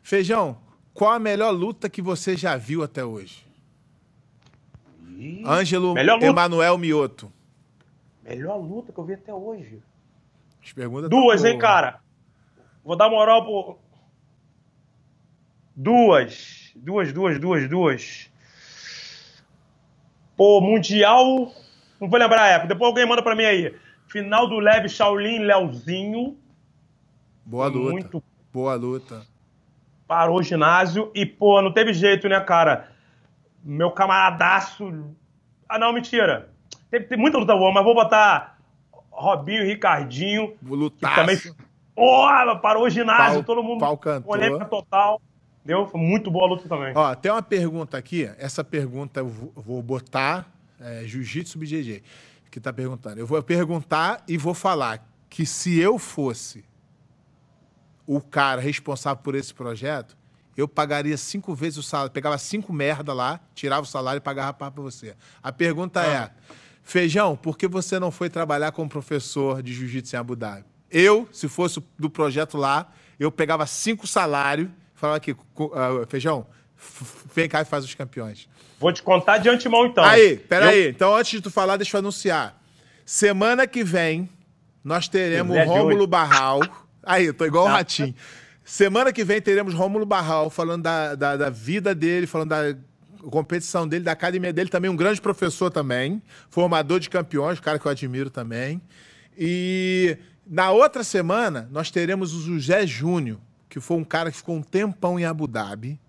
Feijão, qual a melhor luta que você já viu até hoje? Ih, Ângelo Emanuel Mioto. Melhor luta que eu vi até hoje. As perguntas Duas, hein, cara? Vou dar moral pro. Duas. Duas, duas, duas, duas. Pô, Mundial. Não vou lembrar a época. Depois alguém manda pra mim aí. Final do Leve Shaolin Leozinho. Boa luta. Muito... Boa luta parou o ginásio e, pô, não teve jeito, né, cara? Meu camaradaço. Ah, não, mentira. Tem, muita luta boa, mas vou botar Robinho e Ricardinho. Lutaço. também. Porra, parou o ginásio, pau, todo mundo. Pau cantou. Polêmica total. Deu? Foi muito boa a luta também. Ó, tem uma pergunta aqui. Essa pergunta eu vou botar. É, Jiu-Jitsu BJJ, que tá perguntando. Eu vou perguntar e vou falar que se eu fosse o cara responsável por esse projeto, eu pagaria cinco vezes o salário. Pegava cinco merda lá, tirava o salário e pagava para você. A pergunta ah. é: Feijão, por que você não foi trabalhar como professor de jiu-jitsu em Abu Dhabi? Eu, se fosse do projeto lá, eu pegava cinco salários, falava aqui, uh, Feijão, vem cá e faz os campeões. Vou te contar de antemão, então. Aí, peraí. Eu... Então, antes de tu falar, deixa eu anunciar. Semana que vem, nós teremos Rômulo Barral. Aí, eu tô igual o tá. Ratinho. Semana que vem teremos Rômulo Barral falando da, da, da, vida dele, falando da competição dele, da academia dele, também um grande professor também, formador de campeões, cara que eu admiro também. E na outra semana nós teremos o José Júnior, que foi um cara que ficou um tempão em Abu Dhabi.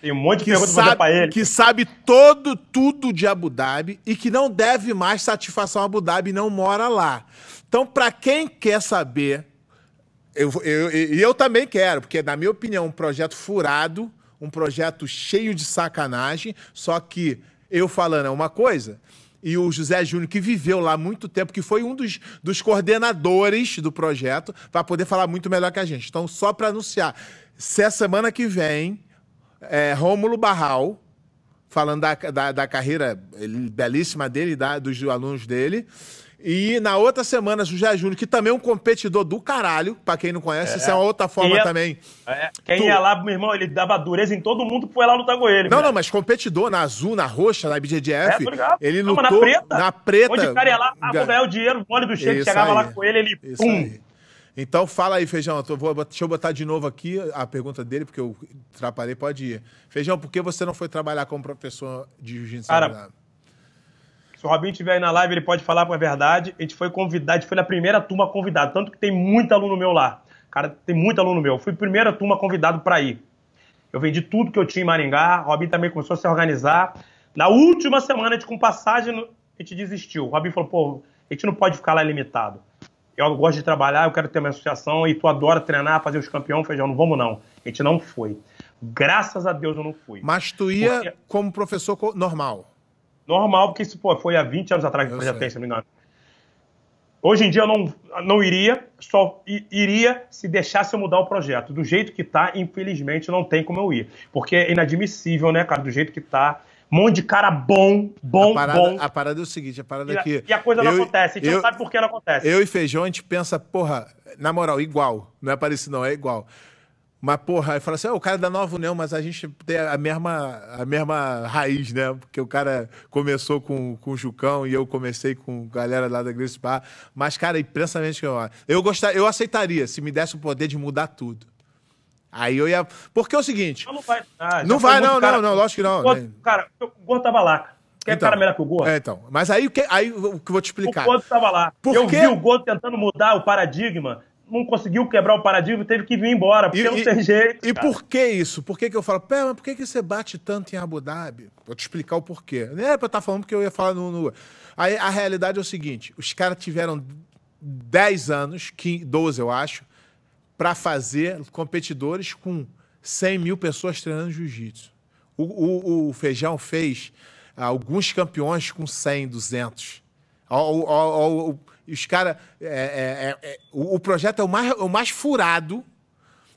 Tem um monte de perguntas sabe, pra ele. Que sabe todo, tudo de Abu Dhabi e que não deve mais satisfação a Abu Dhabi e não mora lá. Então, para quem quer saber eu, eu, e eu também quero, porque, na minha opinião, um projeto furado, um projeto cheio de sacanagem, só que eu falando é uma coisa, e o José Júnior, que viveu lá muito tempo, que foi um dos, dos coordenadores do projeto, vai poder falar muito melhor que a gente. Então, só para anunciar, se a semana que vem, é, Rômulo Barral, falando da, da, da carreira belíssima dele, da, dos alunos dele, e na outra semana, José Júnior, que também é um competidor do caralho, pra quem não conhece, é. isso é uma outra forma ia, também. É, quem tu... ia lá, meu irmão, ele dava dureza em todo mundo foi lá lutar com ele. Não, não, mas competidor na azul, na roxa, na BJJF. É, ele não, lutou na preta. Na preta. Onde o cara ia lá, ah, vou ganhar o dinheiro, o ônibus do chefe chegava aí. lá com ele, ele isso pum. Aí. Então fala aí, Feijão. Eu vou, deixa eu botar de novo aqui a pergunta dele, porque eu atrapalhei, pode ir. Feijão, por que você não foi trabalhar como professor de jiu-jitsu? Cara, se o Robinho estiver aí na live, ele pode falar com a verdade. A gente foi convidado, a gente foi na primeira turma convidado. Tanto que tem muito aluno meu lá. Cara, tem muito aluno meu. Fui primeira turma convidado para ir. Eu vendi tudo que eu tinha em Maringá. O Robin também começou a se organizar. Na última semana, de com passagem, a gente desistiu. O Robin falou, pô, a gente não pode ficar lá limitado. Eu gosto de trabalhar, eu quero ter minha associação e tu adora treinar, fazer os campeões, feijão, não vamos não. A gente não foi. Graças a Deus eu não fui. Mas tu ia porque... como professor normal? Normal, porque isso pô, foi há 20 anos atrás que eu já tenho, se não me engano. Hoje em dia eu não, não iria, só iria se deixasse eu mudar o projeto. Do jeito que tá, infelizmente, não tem como eu ir. Porque é inadmissível, né, cara, do jeito que tá. Um monte de cara bom, bom, a parada, bom. A parada é o seguinte, a parada aqui. É e a coisa não acontece, a gente eu, não sabe por que não acontece. Eu e Feijão, a gente pensa, porra, na moral, igual. Não é parecido, não, é igual. Mas, porra, aí fala assim, oh, o cara é da Nova União, mas a gente tem a mesma, a mesma raiz, né? Porque o cara começou com, com o Jucão e eu comecei com a galera lá da Grace Bar. Mas, cara, imprensamente que eu eu gostar, eu aceitaria se me desse o poder de mudar tudo. Aí eu ia. Porque é o seguinte. Não, vai. Ah, não vai, não, cara... não, não, lógico que não. O cara, o Gordo tava lá. Quer então, cara melhor que o Gordo? É, então. Mas aí o que, aí, o que eu vou te explicar. O Gordo tava lá. Porque... Eu vi o Gordo tentando mudar o paradigma não conseguiu quebrar o paradigma, teve que vir embora, porque e, não tem jeito. E cara. por que isso? Por que, que eu falo, pé, mas por que, que você bate tanto em Abu Dhabi? Vou te explicar o porquê. Não é pra eu estar falando porque eu ia falar no. no... Aí a realidade é o seguinte: os caras tiveram 10 anos, 15, 12 eu acho, para fazer competidores com 100 mil pessoas treinando jiu-jitsu. O, o, o, Feijão fez alguns campeões com 100, 200. O, o, o, e os caras. É, é, é, é, o, o, projeto é o mais, o mais furado.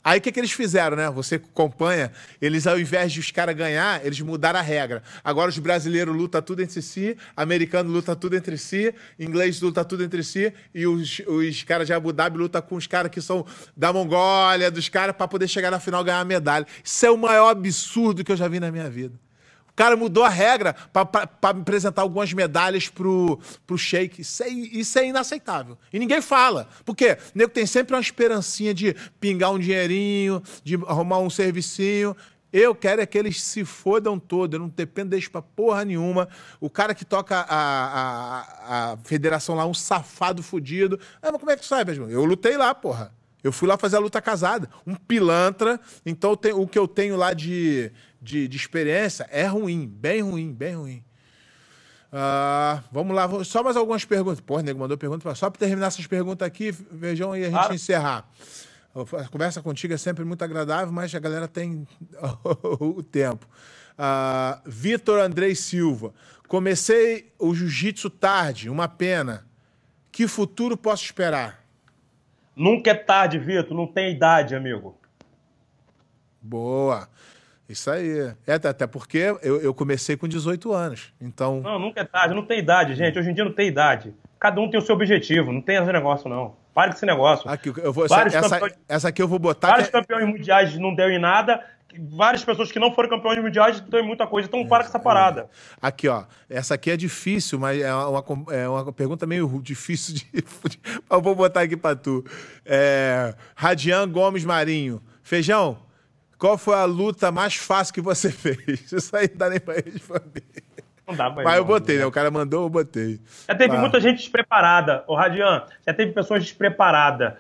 Aí o que, que eles fizeram, né? Você acompanha, eles ao invés de os caras ganhar, eles mudaram a regra. Agora os brasileiros lutam tudo entre si, americano luta tudo entre si, inglês luta tudo entre si, e os, os caras de Abu Dhabi lutam com os caras que são da Mongólia, dos caras, para poder chegar na final e ganhar a medalha. Isso é o maior absurdo que eu já vi na minha vida cara mudou a regra para apresentar algumas medalhas pro, pro Sheik. Isso é, isso é inaceitável. E ninguém fala. Por quê? O nego tem sempre uma esperancinha de pingar um dinheirinho, de arrumar um servicinho. Eu quero é que eles se fodam todo, eu não dependo deles pra porra nenhuma. O cara que toca a, a, a federação lá, um safado fudido. Ah, mas como é que sabe, mesmo? Eu lutei lá, porra. Eu fui lá fazer a luta casada. Um pilantra. Então o que eu tenho lá de, de, de experiência é ruim, bem ruim, bem ruim. Uh, vamos lá, só mais algumas perguntas. Pô, nego mandou pergunta. Só para terminar essas perguntas aqui, vejam e a gente encerrar. A conversa contigo é sempre muito agradável, mas a galera tem (laughs) o tempo. Uh, Vitor Andrei Silva. Comecei o jiu-jitsu tarde, uma pena. Que futuro posso esperar? Nunca é tarde, Vitor. Não tem idade, amigo. Boa. Isso aí. É, até porque eu, eu comecei com 18 anos. Então. Não, nunca é tarde, não tem idade, gente. Hoje em dia não tem idade. Cada um tem o seu objetivo, não tem esse negócio, não. Pare com esse negócio. Aqui, eu vou, vários essa, campeões, essa aqui eu vou botar. Vários é... campeões mundiais não deu em nada. Várias pessoas que não foram campeões mundiais deu em muita coisa. Então, é, para com essa parada. É. Aqui, ó. Essa aqui é difícil, mas é uma, é uma pergunta meio difícil de. (laughs) eu vou botar aqui pra tu. É, Radian Gomes Marinho. Feijão, qual foi a luta mais fácil que você (laughs) fez? Isso aí não dá nem pra responder. Não dá pra Mas eu botei, né? né? O cara mandou, eu botei. Já teve ah. muita gente despreparada. Ô, Radian, já teve pessoas despreparadas.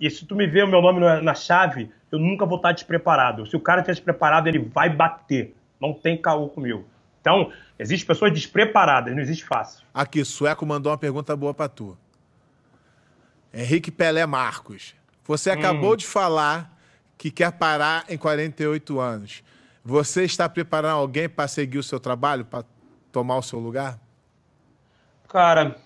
E se tu me vê o meu nome na chave, eu nunca vou estar despreparado. Se o cara estiver despreparado, ele vai bater. Não tem caô comigo. Então, existem pessoas despreparadas, não existe fácil. Aqui, Sueco mandou uma pergunta boa pra tu. Henrique Pelé Marcos. Você acabou hum. de falar que quer parar em 48 anos, você está preparando alguém para seguir o seu trabalho, para tomar o seu lugar? Cara,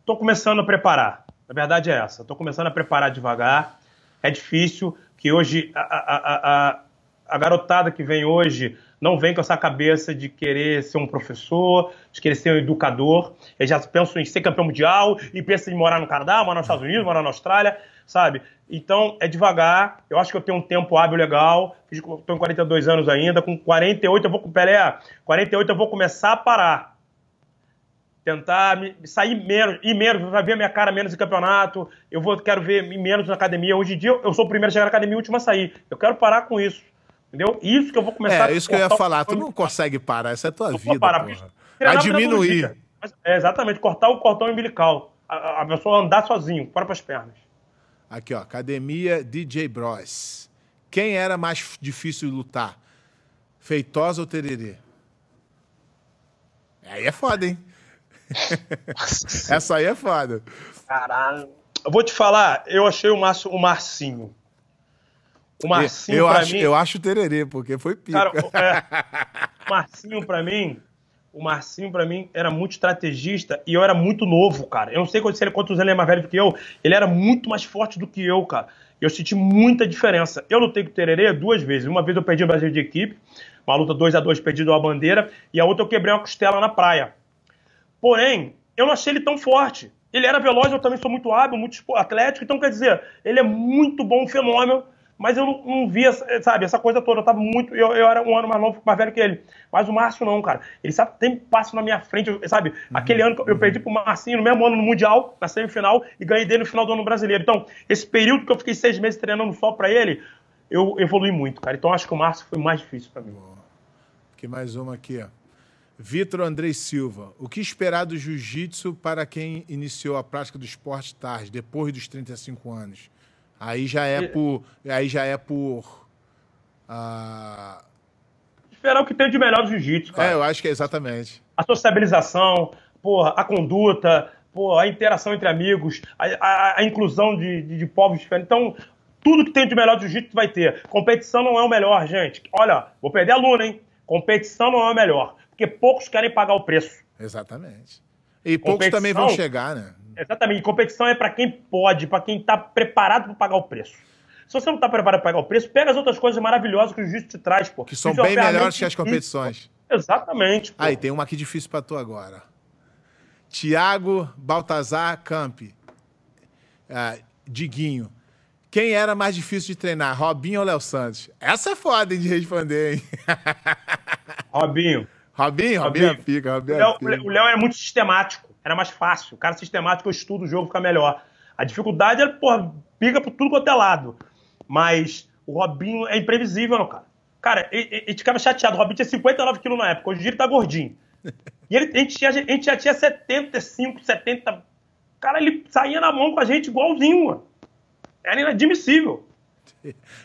estou começando a preparar. A verdade é essa. Estou começando a preparar devagar. É difícil que hoje a, a, a, a garotada que vem hoje não vem com essa cabeça de querer ser um professor, de querer ser um educador. Eles já pensam em ser campeão mundial e pensam em morar no Canadá, morar nos Estados Unidos, morar na Austrália sabe? Então, é devagar. Eu acho que eu tenho um tempo hábil legal. Estou em 42 anos ainda. Com 48 eu vou... Pelé, 48 eu vou começar a parar. Tentar me, sair menos, ir menos, vai ver a minha cara menos em campeonato. Eu vou, quero ver menos na academia. Hoje em dia eu sou o primeiro a chegar na academia e o último a sair. Eu quero parar com isso. Entendeu? Isso que eu vou começar É, isso que eu ia falar. Tu não consegue parar, essa é a tua vida. Parar, porra. Vai diminuir. É, exatamente, cortar o cordão umbilical. A, a pessoa andar sozinho, para as pernas. Aqui, ó, Academia DJ Bros. Quem era mais difícil de lutar? Feitosa ou Tererê? Aí é foda, hein? (laughs) Essa aí é foda. Caralho. Eu vou te falar, eu achei o, Márcio, o Marcinho. O Marcinho, eu, acho, mim... Eu acho o Tererê, porque foi pica. Cara, é, (laughs) o Marcinho, pra mim, o Marcinho, pra mim, era muito estrategista e eu era muito novo, cara. Eu não sei quantos, quantos anos ele é mais velho do que eu. Ele era muito mais forte do que eu, cara. Eu senti muita diferença. Eu lutei com o Tererê duas vezes. Uma vez eu perdi o Brasil de equipe, uma luta 2 a 2 perdido a bandeira, e a outra eu quebrei uma costela na praia. Porém, eu não achei ele tão forte. Ele era veloz, eu também sou muito hábil, muito atlético, então quer dizer, ele é muito bom, um fenômeno, mas eu não, não via, sabe, essa coisa toda. Eu tava muito. Eu, eu era um ano mais novo, mais velho que ele. Mas o Márcio não, cara. Ele sabe, tem passo na minha frente, sabe? Uhum, Aquele ano que eu perdi pro Marcinho, no mesmo ano no Mundial, na semifinal, e ganhei dele no final do ano brasileiro. Então, esse período que eu fiquei seis meses treinando só pra ele, eu evolui muito, cara. Então acho que o Márcio foi mais difícil para mim. Aqui mais uma aqui, ó. Vitor Andrei Silva. O que esperar do jiu-jitsu para quem iniciou a prática do esporte tarde, depois dos 35 anos? Aí já é por. Aí já é por. Uh... Esperar o que tem de melhor do jiu-jitsu, cara. É, eu acho que é exatamente. A sociabilização, porra, a conduta, porra, a interação entre amigos, a, a, a inclusão de, de, de, povos diferentes. Então, tudo que tem de melhor do jiu-jitsu vai ter. Competição não é o melhor, gente. Olha, vou perder aluno, hein? Competição não é o melhor. Porque poucos querem pagar o preço. Exatamente. E poucos também vão chegar, né? Exatamente. Competição é para quem pode, para quem está preparado para pagar o preço. Se você não está preparado para pagar o preço, pega as outras coisas maravilhosas que o jiu-jitsu te traz, pô. Que são bem melhores que as competições. Exatamente. Pô. Aí, tem uma aqui difícil para tu agora. Tiago Baltazar Campi. Ah, Diguinho. Quem era mais difícil de treinar, Robinho ou Léo Santos? Essa é foda hein, de responder, hein? (laughs) Robinho. Robinho? Robinho, Robinho. fica, Robinho o Léo é muito sistemático era mais fácil. O cara sistemático, eu estudo o jogo, fica melhor. A dificuldade é, porra, pica por tudo quanto é lado. Mas o Robinho é imprevisível, não, cara. Cara, ele, ele ficava chateado. O Robinho tinha 59 quilos na época, hoje em dia ele tá gordinho. E ele, a, gente tinha, a gente já tinha 75, 70. Cara, ele saía na mão com a gente igualzinho, mano. Era inadmissível.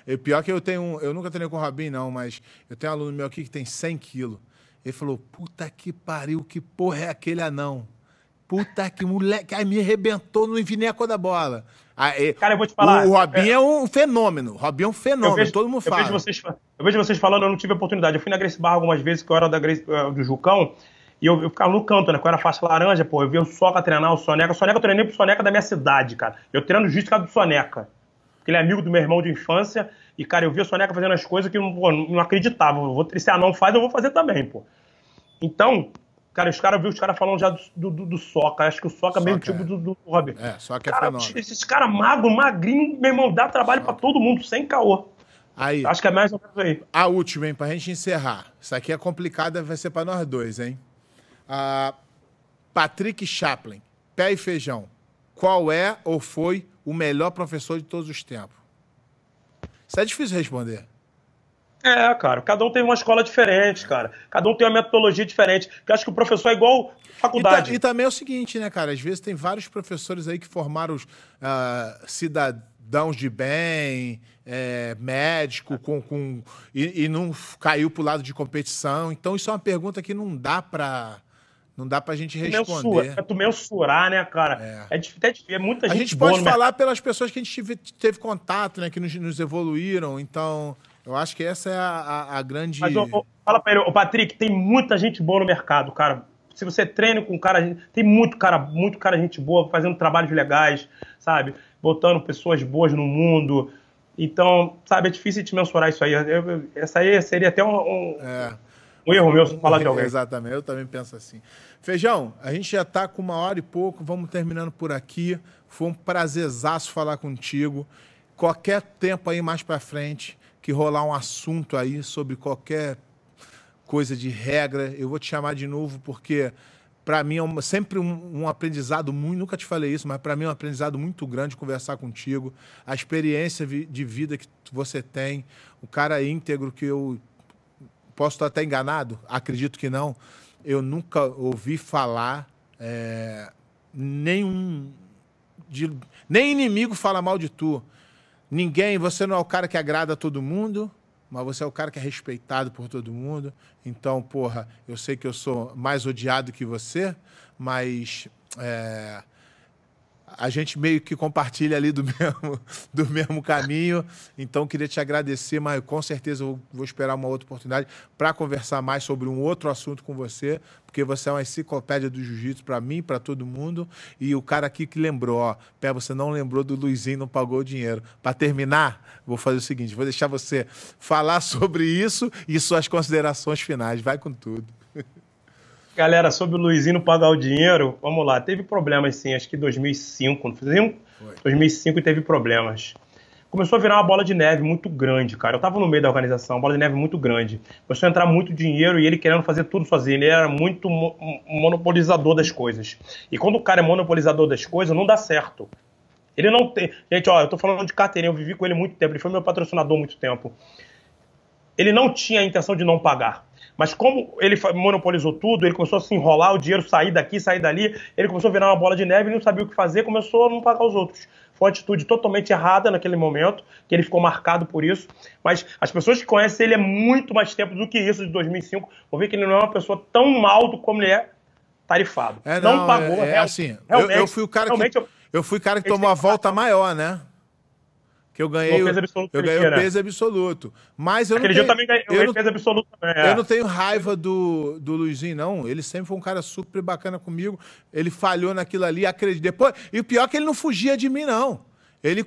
E pior que eu tenho. Eu nunca treinei com o Robinho, não, mas eu tenho um aluno meu aqui que tem 100 quilos. Ele falou: puta que pariu, que porra é aquele anão? Puta que moleque, aí me arrebentou, não vi nem a cor da bola. Aí, Cara, eu vou te falar. O Robinho é, é um fenômeno. O Robinho é um fenômeno, vejo, todo mundo fala. Eu vejo, vocês, eu vejo vocês falando, eu não tive oportunidade. Eu fui na Grace Barra algumas vezes, que eu era da Grace, uh, do Jucão, e eu, eu, ficava no canto, né? Que eu era faixa laranja, pô. Eu vi o Soca treinar, o Soneca. O Soneca eu treinei pro Soneca da minha cidade, cara. Eu treino justo por do Soneca. Porque ele é amigo do meu irmão de infância. E, cara, eu vi o Soneca fazendo as coisas que eu não, não acreditava. Eu vou, se a não faz, eu vou fazer também, pô. Então, Cara, os caras viu os caras falando já do, do, do, Soca. Acho que o Soca, é meio tipo do, do Robin. É, Soca é cara, fenômeno. Esses caras magro, magrinho, meu irmão, dá trabalho para todo mundo, sem caô. Aí. Acho que é mais ou menos aí. A última, hein, pra gente encerrar. Isso aqui é complicada, vai ser para nós dois, hein? Ah, Patrick Chaplin, pé e feijão. Qual é ou foi o melhor professor de todos os tempos? Isso é difícil responder. É, cara, cada um tem uma escola diferente, cara. Cada um tem uma metodologia diferente. Eu acho que o professor é igual faculdade. E, e, também é o seguinte, né, cara? Às vezes tem vários professores aí que formaram uh, cidadãos de bem, é, médico, com, com e, e, não caiu pro lado de competição. Então, isso é uma pergunta que não dá pra. Não dá pra gente responder. É tu mensurar, né, cara? É, é, é, é muita gente. A gente pode falar pelas pessoas que a gente teve, teve contato, né? Que nos, nos evoluíram. Então. Eu acho que essa é a, a, a grande. Mas, fala pra ele, o Patrick, tem muita gente boa no mercado, cara. Se você treina com um cara, tem muito cara, muito cara, gente boa, fazendo trabalhos legais, sabe? Botando pessoas boas no mundo. Então, sabe, é difícil de mensurar isso aí. Eu, essa aí seria até um, um, é. um erro meu se falar de alguém. Exatamente, eu também penso assim. Feijão, a gente já está com uma hora e pouco, vamos terminando por aqui. Foi um prazerzaço falar contigo. Qualquer tempo aí mais para frente, que rolar um assunto aí sobre qualquer coisa de regra, eu vou te chamar de novo porque para mim é um, sempre um, um, aprendizado muito, nunca te falei isso, mas para mim é um aprendizado muito grande conversar contigo, a experiência de vida que você tem, o cara íntegro que eu posso estar até enganado, acredito que não, eu nunca ouvi falar é, nenhum de, nem inimigo fala mal de tu. Ninguém, você não é o cara que agrada todo mundo, mas você é o cara que é respeitado por todo mundo. Então, porra, eu sei que eu sou mais odiado que você, mas é, a gente meio que compartilha ali do (laughs) mesmo, do mesmo caminho. Então, queria te agradecer, mas com certeza eu vou esperar uma outra oportunidade para conversar mais sobre um outro assunto com você, porque você é uma enciclopédia do jiu-jitsu para mim, para todo mundo. E o cara aqui que lembrou, ó, Pé, você não lembrou do Luizinho, não pagou o dinheiro. Para terminar, vou fazer o seguinte: vou deixar você falar (laughs) sobre isso e suas considerações finais. Vai com tudo. (laughs) Galera, sobre o Luizinho pagar o dinheiro, vamos lá. Teve problemas sim, acho que 2005, não fizeram? 2005 teve problemas. Começou a virar uma bola de neve muito grande, cara. Eu tava no meio da organização, uma bola de neve muito grande. Começou a entrar muito dinheiro e ele querendo fazer tudo sozinho. Ele era muito mo monopolizador das coisas. E quando o cara é monopolizador das coisas, não dá certo. Ele não tem. Gente, ó, eu tô falando de carteirinha, eu vivi com ele muito tempo, ele foi meu patrocinador muito tempo. Ele não tinha a intenção de não pagar. Mas como ele monopolizou tudo, ele começou a se enrolar, o dinheiro sair daqui, sair dali, ele começou a virar uma bola de neve, ele não sabia o que fazer, começou a não pagar os outros. Foi uma atitude totalmente errada naquele momento, que ele ficou marcado por isso. Mas as pessoas que conhecem ele é muito mais tempo do que isso de 2005 vão ver que ele não é uma pessoa tão mal como ele é tarifado. É, não, não pagou. É, é assim, eu, eu, fui o cara que, eu fui o cara que tomou a volta maior, né? Que eu ganhei o. Eu ganhei o peso absoluto. Mas eu Aquele não tenho, eu também ganhei eu não, peso absoluto. É. Eu não tenho raiva do, do Luizinho, não. Ele sempre foi um cara super bacana comigo. Ele falhou naquilo ali, acredito. Depois, e o pior é que ele não fugia de mim, não. Ele,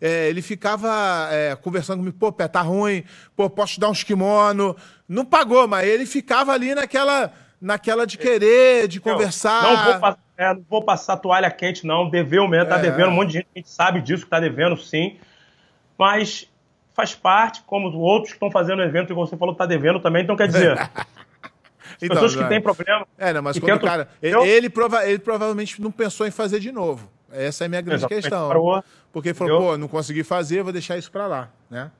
é, ele ficava é, conversando comigo, pô, pé, tá ruim, pô, posso te dar uns kimono. Não pagou, mas ele ficava ali naquela, naquela de querer, de conversar. Não vou, é, não vou passar toalha quente, não. Deveu mesmo, tá é. devendo. Um monte de gente a gente sabe disso que tá devendo, sim mas faz parte, como outros que estão fazendo o evento, e você falou que está devendo também, então quer dizer. (laughs) então, pessoas que têm problema. É, não, mas quando tentam... o cara. Ele, ele, prova, ele provavelmente não pensou em fazer de novo. Essa é a minha grande Exatamente. questão. Parou, porque ele falou, pô, não consegui fazer, vou deixar isso para lá, né?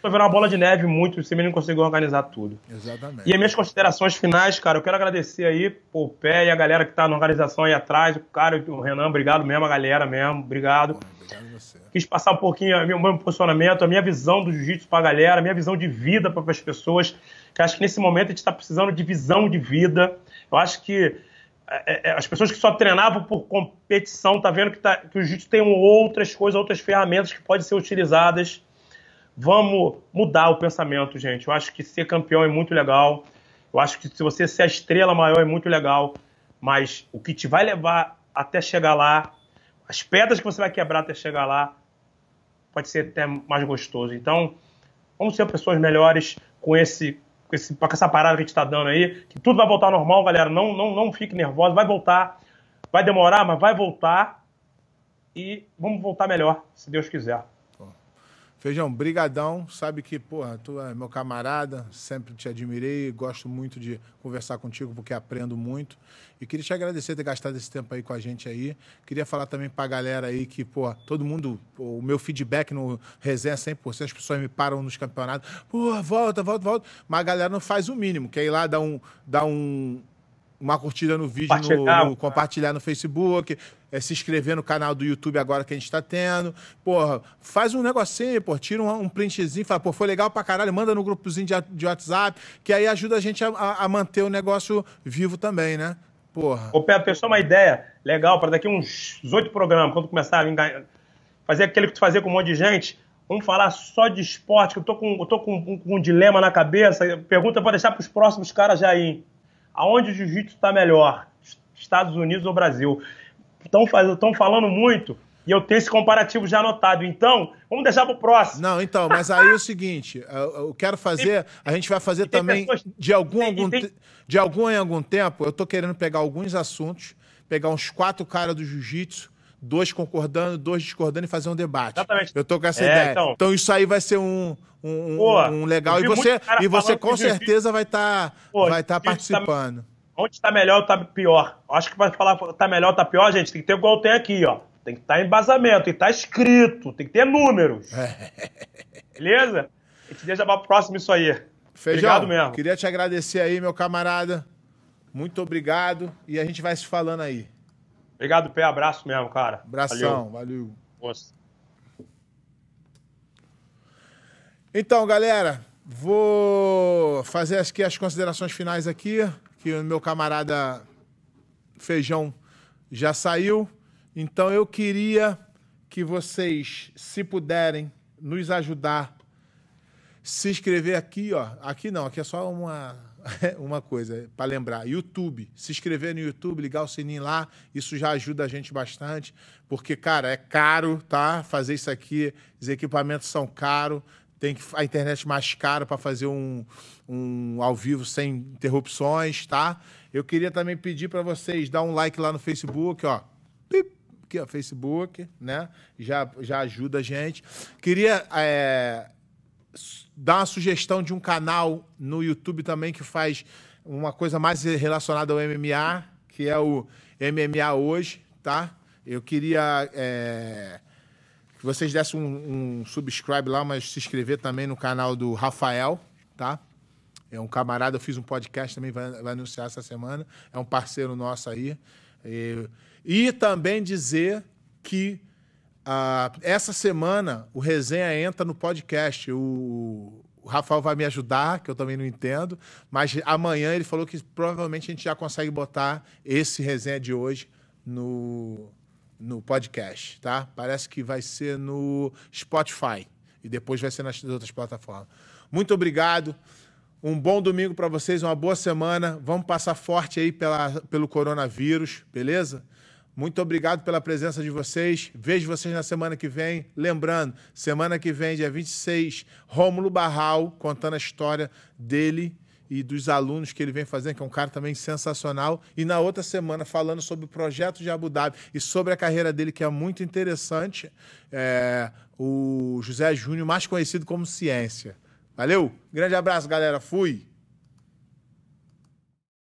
Foi virar uma bola de neve muito, você não conseguiu organizar tudo. Exatamente. E as minhas considerações finais, cara, eu quero agradecer aí o pé e a galera que tá na organização aí atrás, o cara, o Renan, obrigado mesmo, a galera mesmo, obrigado. obrigado você. Quis passar um pouquinho o meu posicionamento, a minha visão do jiu-jitsu pra galera, a minha visão de vida para as pessoas, que acho que nesse momento a gente está precisando de visão de vida. Eu acho que é, é, as pessoas que só treinavam por competição tá vendo que, tá, que o jiu-jitsu tem outras coisas, outras ferramentas que podem ser utilizadas Vamos mudar o pensamento, gente. Eu acho que ser campeão é muito legal. Eu acho que se você ser a estrela maior é muito legal. Mas o que te vai levar até chegar lá, as pedras que você vai quebrar até chegar lá, pode ser até mais gostoso. Então, vamos ser pessoas melhores com esse com, esse, com essa parada que a gente está dando aí, que tudo vai voltar ao normal, galera. Não, não, não fique nervoso, vai voltar. Vai demorar, mas vai voltar. E vamos voltar melhor, se Deus quiser. Feijão, brigadão. Sabe que, porra, tu é meu camarada, sempre te admirei, gosto muito de conversar contigo porque aprendo muito. E queria te agradecer ter gastado esse tempo aí com a gente aí. Queria falar também pra galera aí que, pô, todo mundo, pô, o meu feedback no resenha 100%, as pessoas me param nos campeonatos, pô, volta, volta, volta. Mas a galera não faz o mínimo, que é ir lá dar um, dar um, uma curtida no vídeo, no, no, compartilhar no Facebook, é, se inscrever no canal do YouTube agora que a gente está tendo. Porra, faz um negocinho, pô, tira um, um printzinho, fala, pô, foi legal pra caralho, manda no grupozinho de, de WhatsApp, que aí ajuda a gente a, a, manter o negócio vivo também, né? Porra. Ô, Pedro, só uma ideia legal para daqui uns oito programas, quando começar a fazer aquele que tu fazia com um monte de gente, vamos falar só de esporte, que eu tô com, eu tô com, um, com um dilema na cabeça. Pergunta para deixar para os próximos caras já ir aonde o jiu-jitsu está melhor, Estados Unidos ou Brasil. Estão falando muito e eu tenho esse comparativo já anotado. Então, vamos deixar para o próximo. Não, então, mas aí é o seguinte, eu quero fazer, a gente vai fazer também pessoas, de algum, algum tem, de algum em algum tempo, eu estou querendo pegar alguns assuntos, pegar uns quatro caras do jiu-jitsu, dois concordando, dois discordando e fazer um debate. Exatamente. Eu tô com essa é, ideia. Então, então, isso aí vai ser um, um, Pô, um legal. E você, e você com certeza vai estar tá, vai tá, tá participando. Tá, onde está melhor ou está pior? Acho que vai falar está melhor ou está pior, gente. Tem que ter igual tem aqui, ó. Tem que estar tá em embasamento, tem que estar tá escrito, tem que ter números. Beleza? A gente deixa para o próximo isso aí. Feijão, obrigado mesmo. Queria te agradecer aí, meu camarada. Muito obrigado. E a gente vai se falando aí. Obrigado, pé. Abraço mesmo, cara. Abração, valeu. valeu. Então, galera, vou fazer aqui as considerações finais aqui, que o meu camarada Feijão já saiu. Então, eu queria que vocês, se puderem, nos ajudar, se inscrever aqui, ó. Aqui não, aqui é só uma, (laughs) uma coisa para lembrar. YouTube. Se inscrever no YouTube, ligar o sininho lá, isso já ajuda a gente bastante. Porque, cara, é caro, tá? Fazer isso aqui, os equipamentos são caros tem que, a internet mais cara para fazer um, um ao vivo sem interrupções, tá? Eu queria também pedir para vocês dar um like lá no Facebook, ó. Aqui, ó, Facebook, né? Já, já ajuda a gente. Queria é, dar uma sugestão de um canal no YouTube também que faz uma coisa mais relacionada ao MMA, que é o MMA Hoje, tá? Eu queria. É, que vocês dessem um, um subscribe lá, mas se inscrever também no canal do Rafael, tá? É um camarada, eu fiz um podcast também, vai, vai anunciar essa semana. É um parceiro nosso aí. E, e também dizer que uh, essa semana o Resenha entra no podcast. O, o Rafael vai me ajudar, que eu também não entendo, mas amanhã ele falou que provavelmente a gente já consegue botar esse resenha de hoje no, no podcast, tá? Parece que vai ser no Spotify e depois vai ser nas outras plataformas. Muito obrigado. Um bom domingo para vocês, uma boa semana. Vamos passar forte aí pela, pelo coronavírus, beleza? Muito obrigado pela presença de vocês. Vejo vocês na semana que vem. Lembrando, semana que vem, dia 26, Rômulo Barral contando a história dele e dos alunos que ele vem fazendo, que é um cara também sensacional. E na outra semana, falando sobre o projeto de Abu Dhabi e sobre a carreira dele, que é muito interessante, é, o José Júnior, mais conhecido como Ciência. Valeu? Grande abraço, galera. Fui!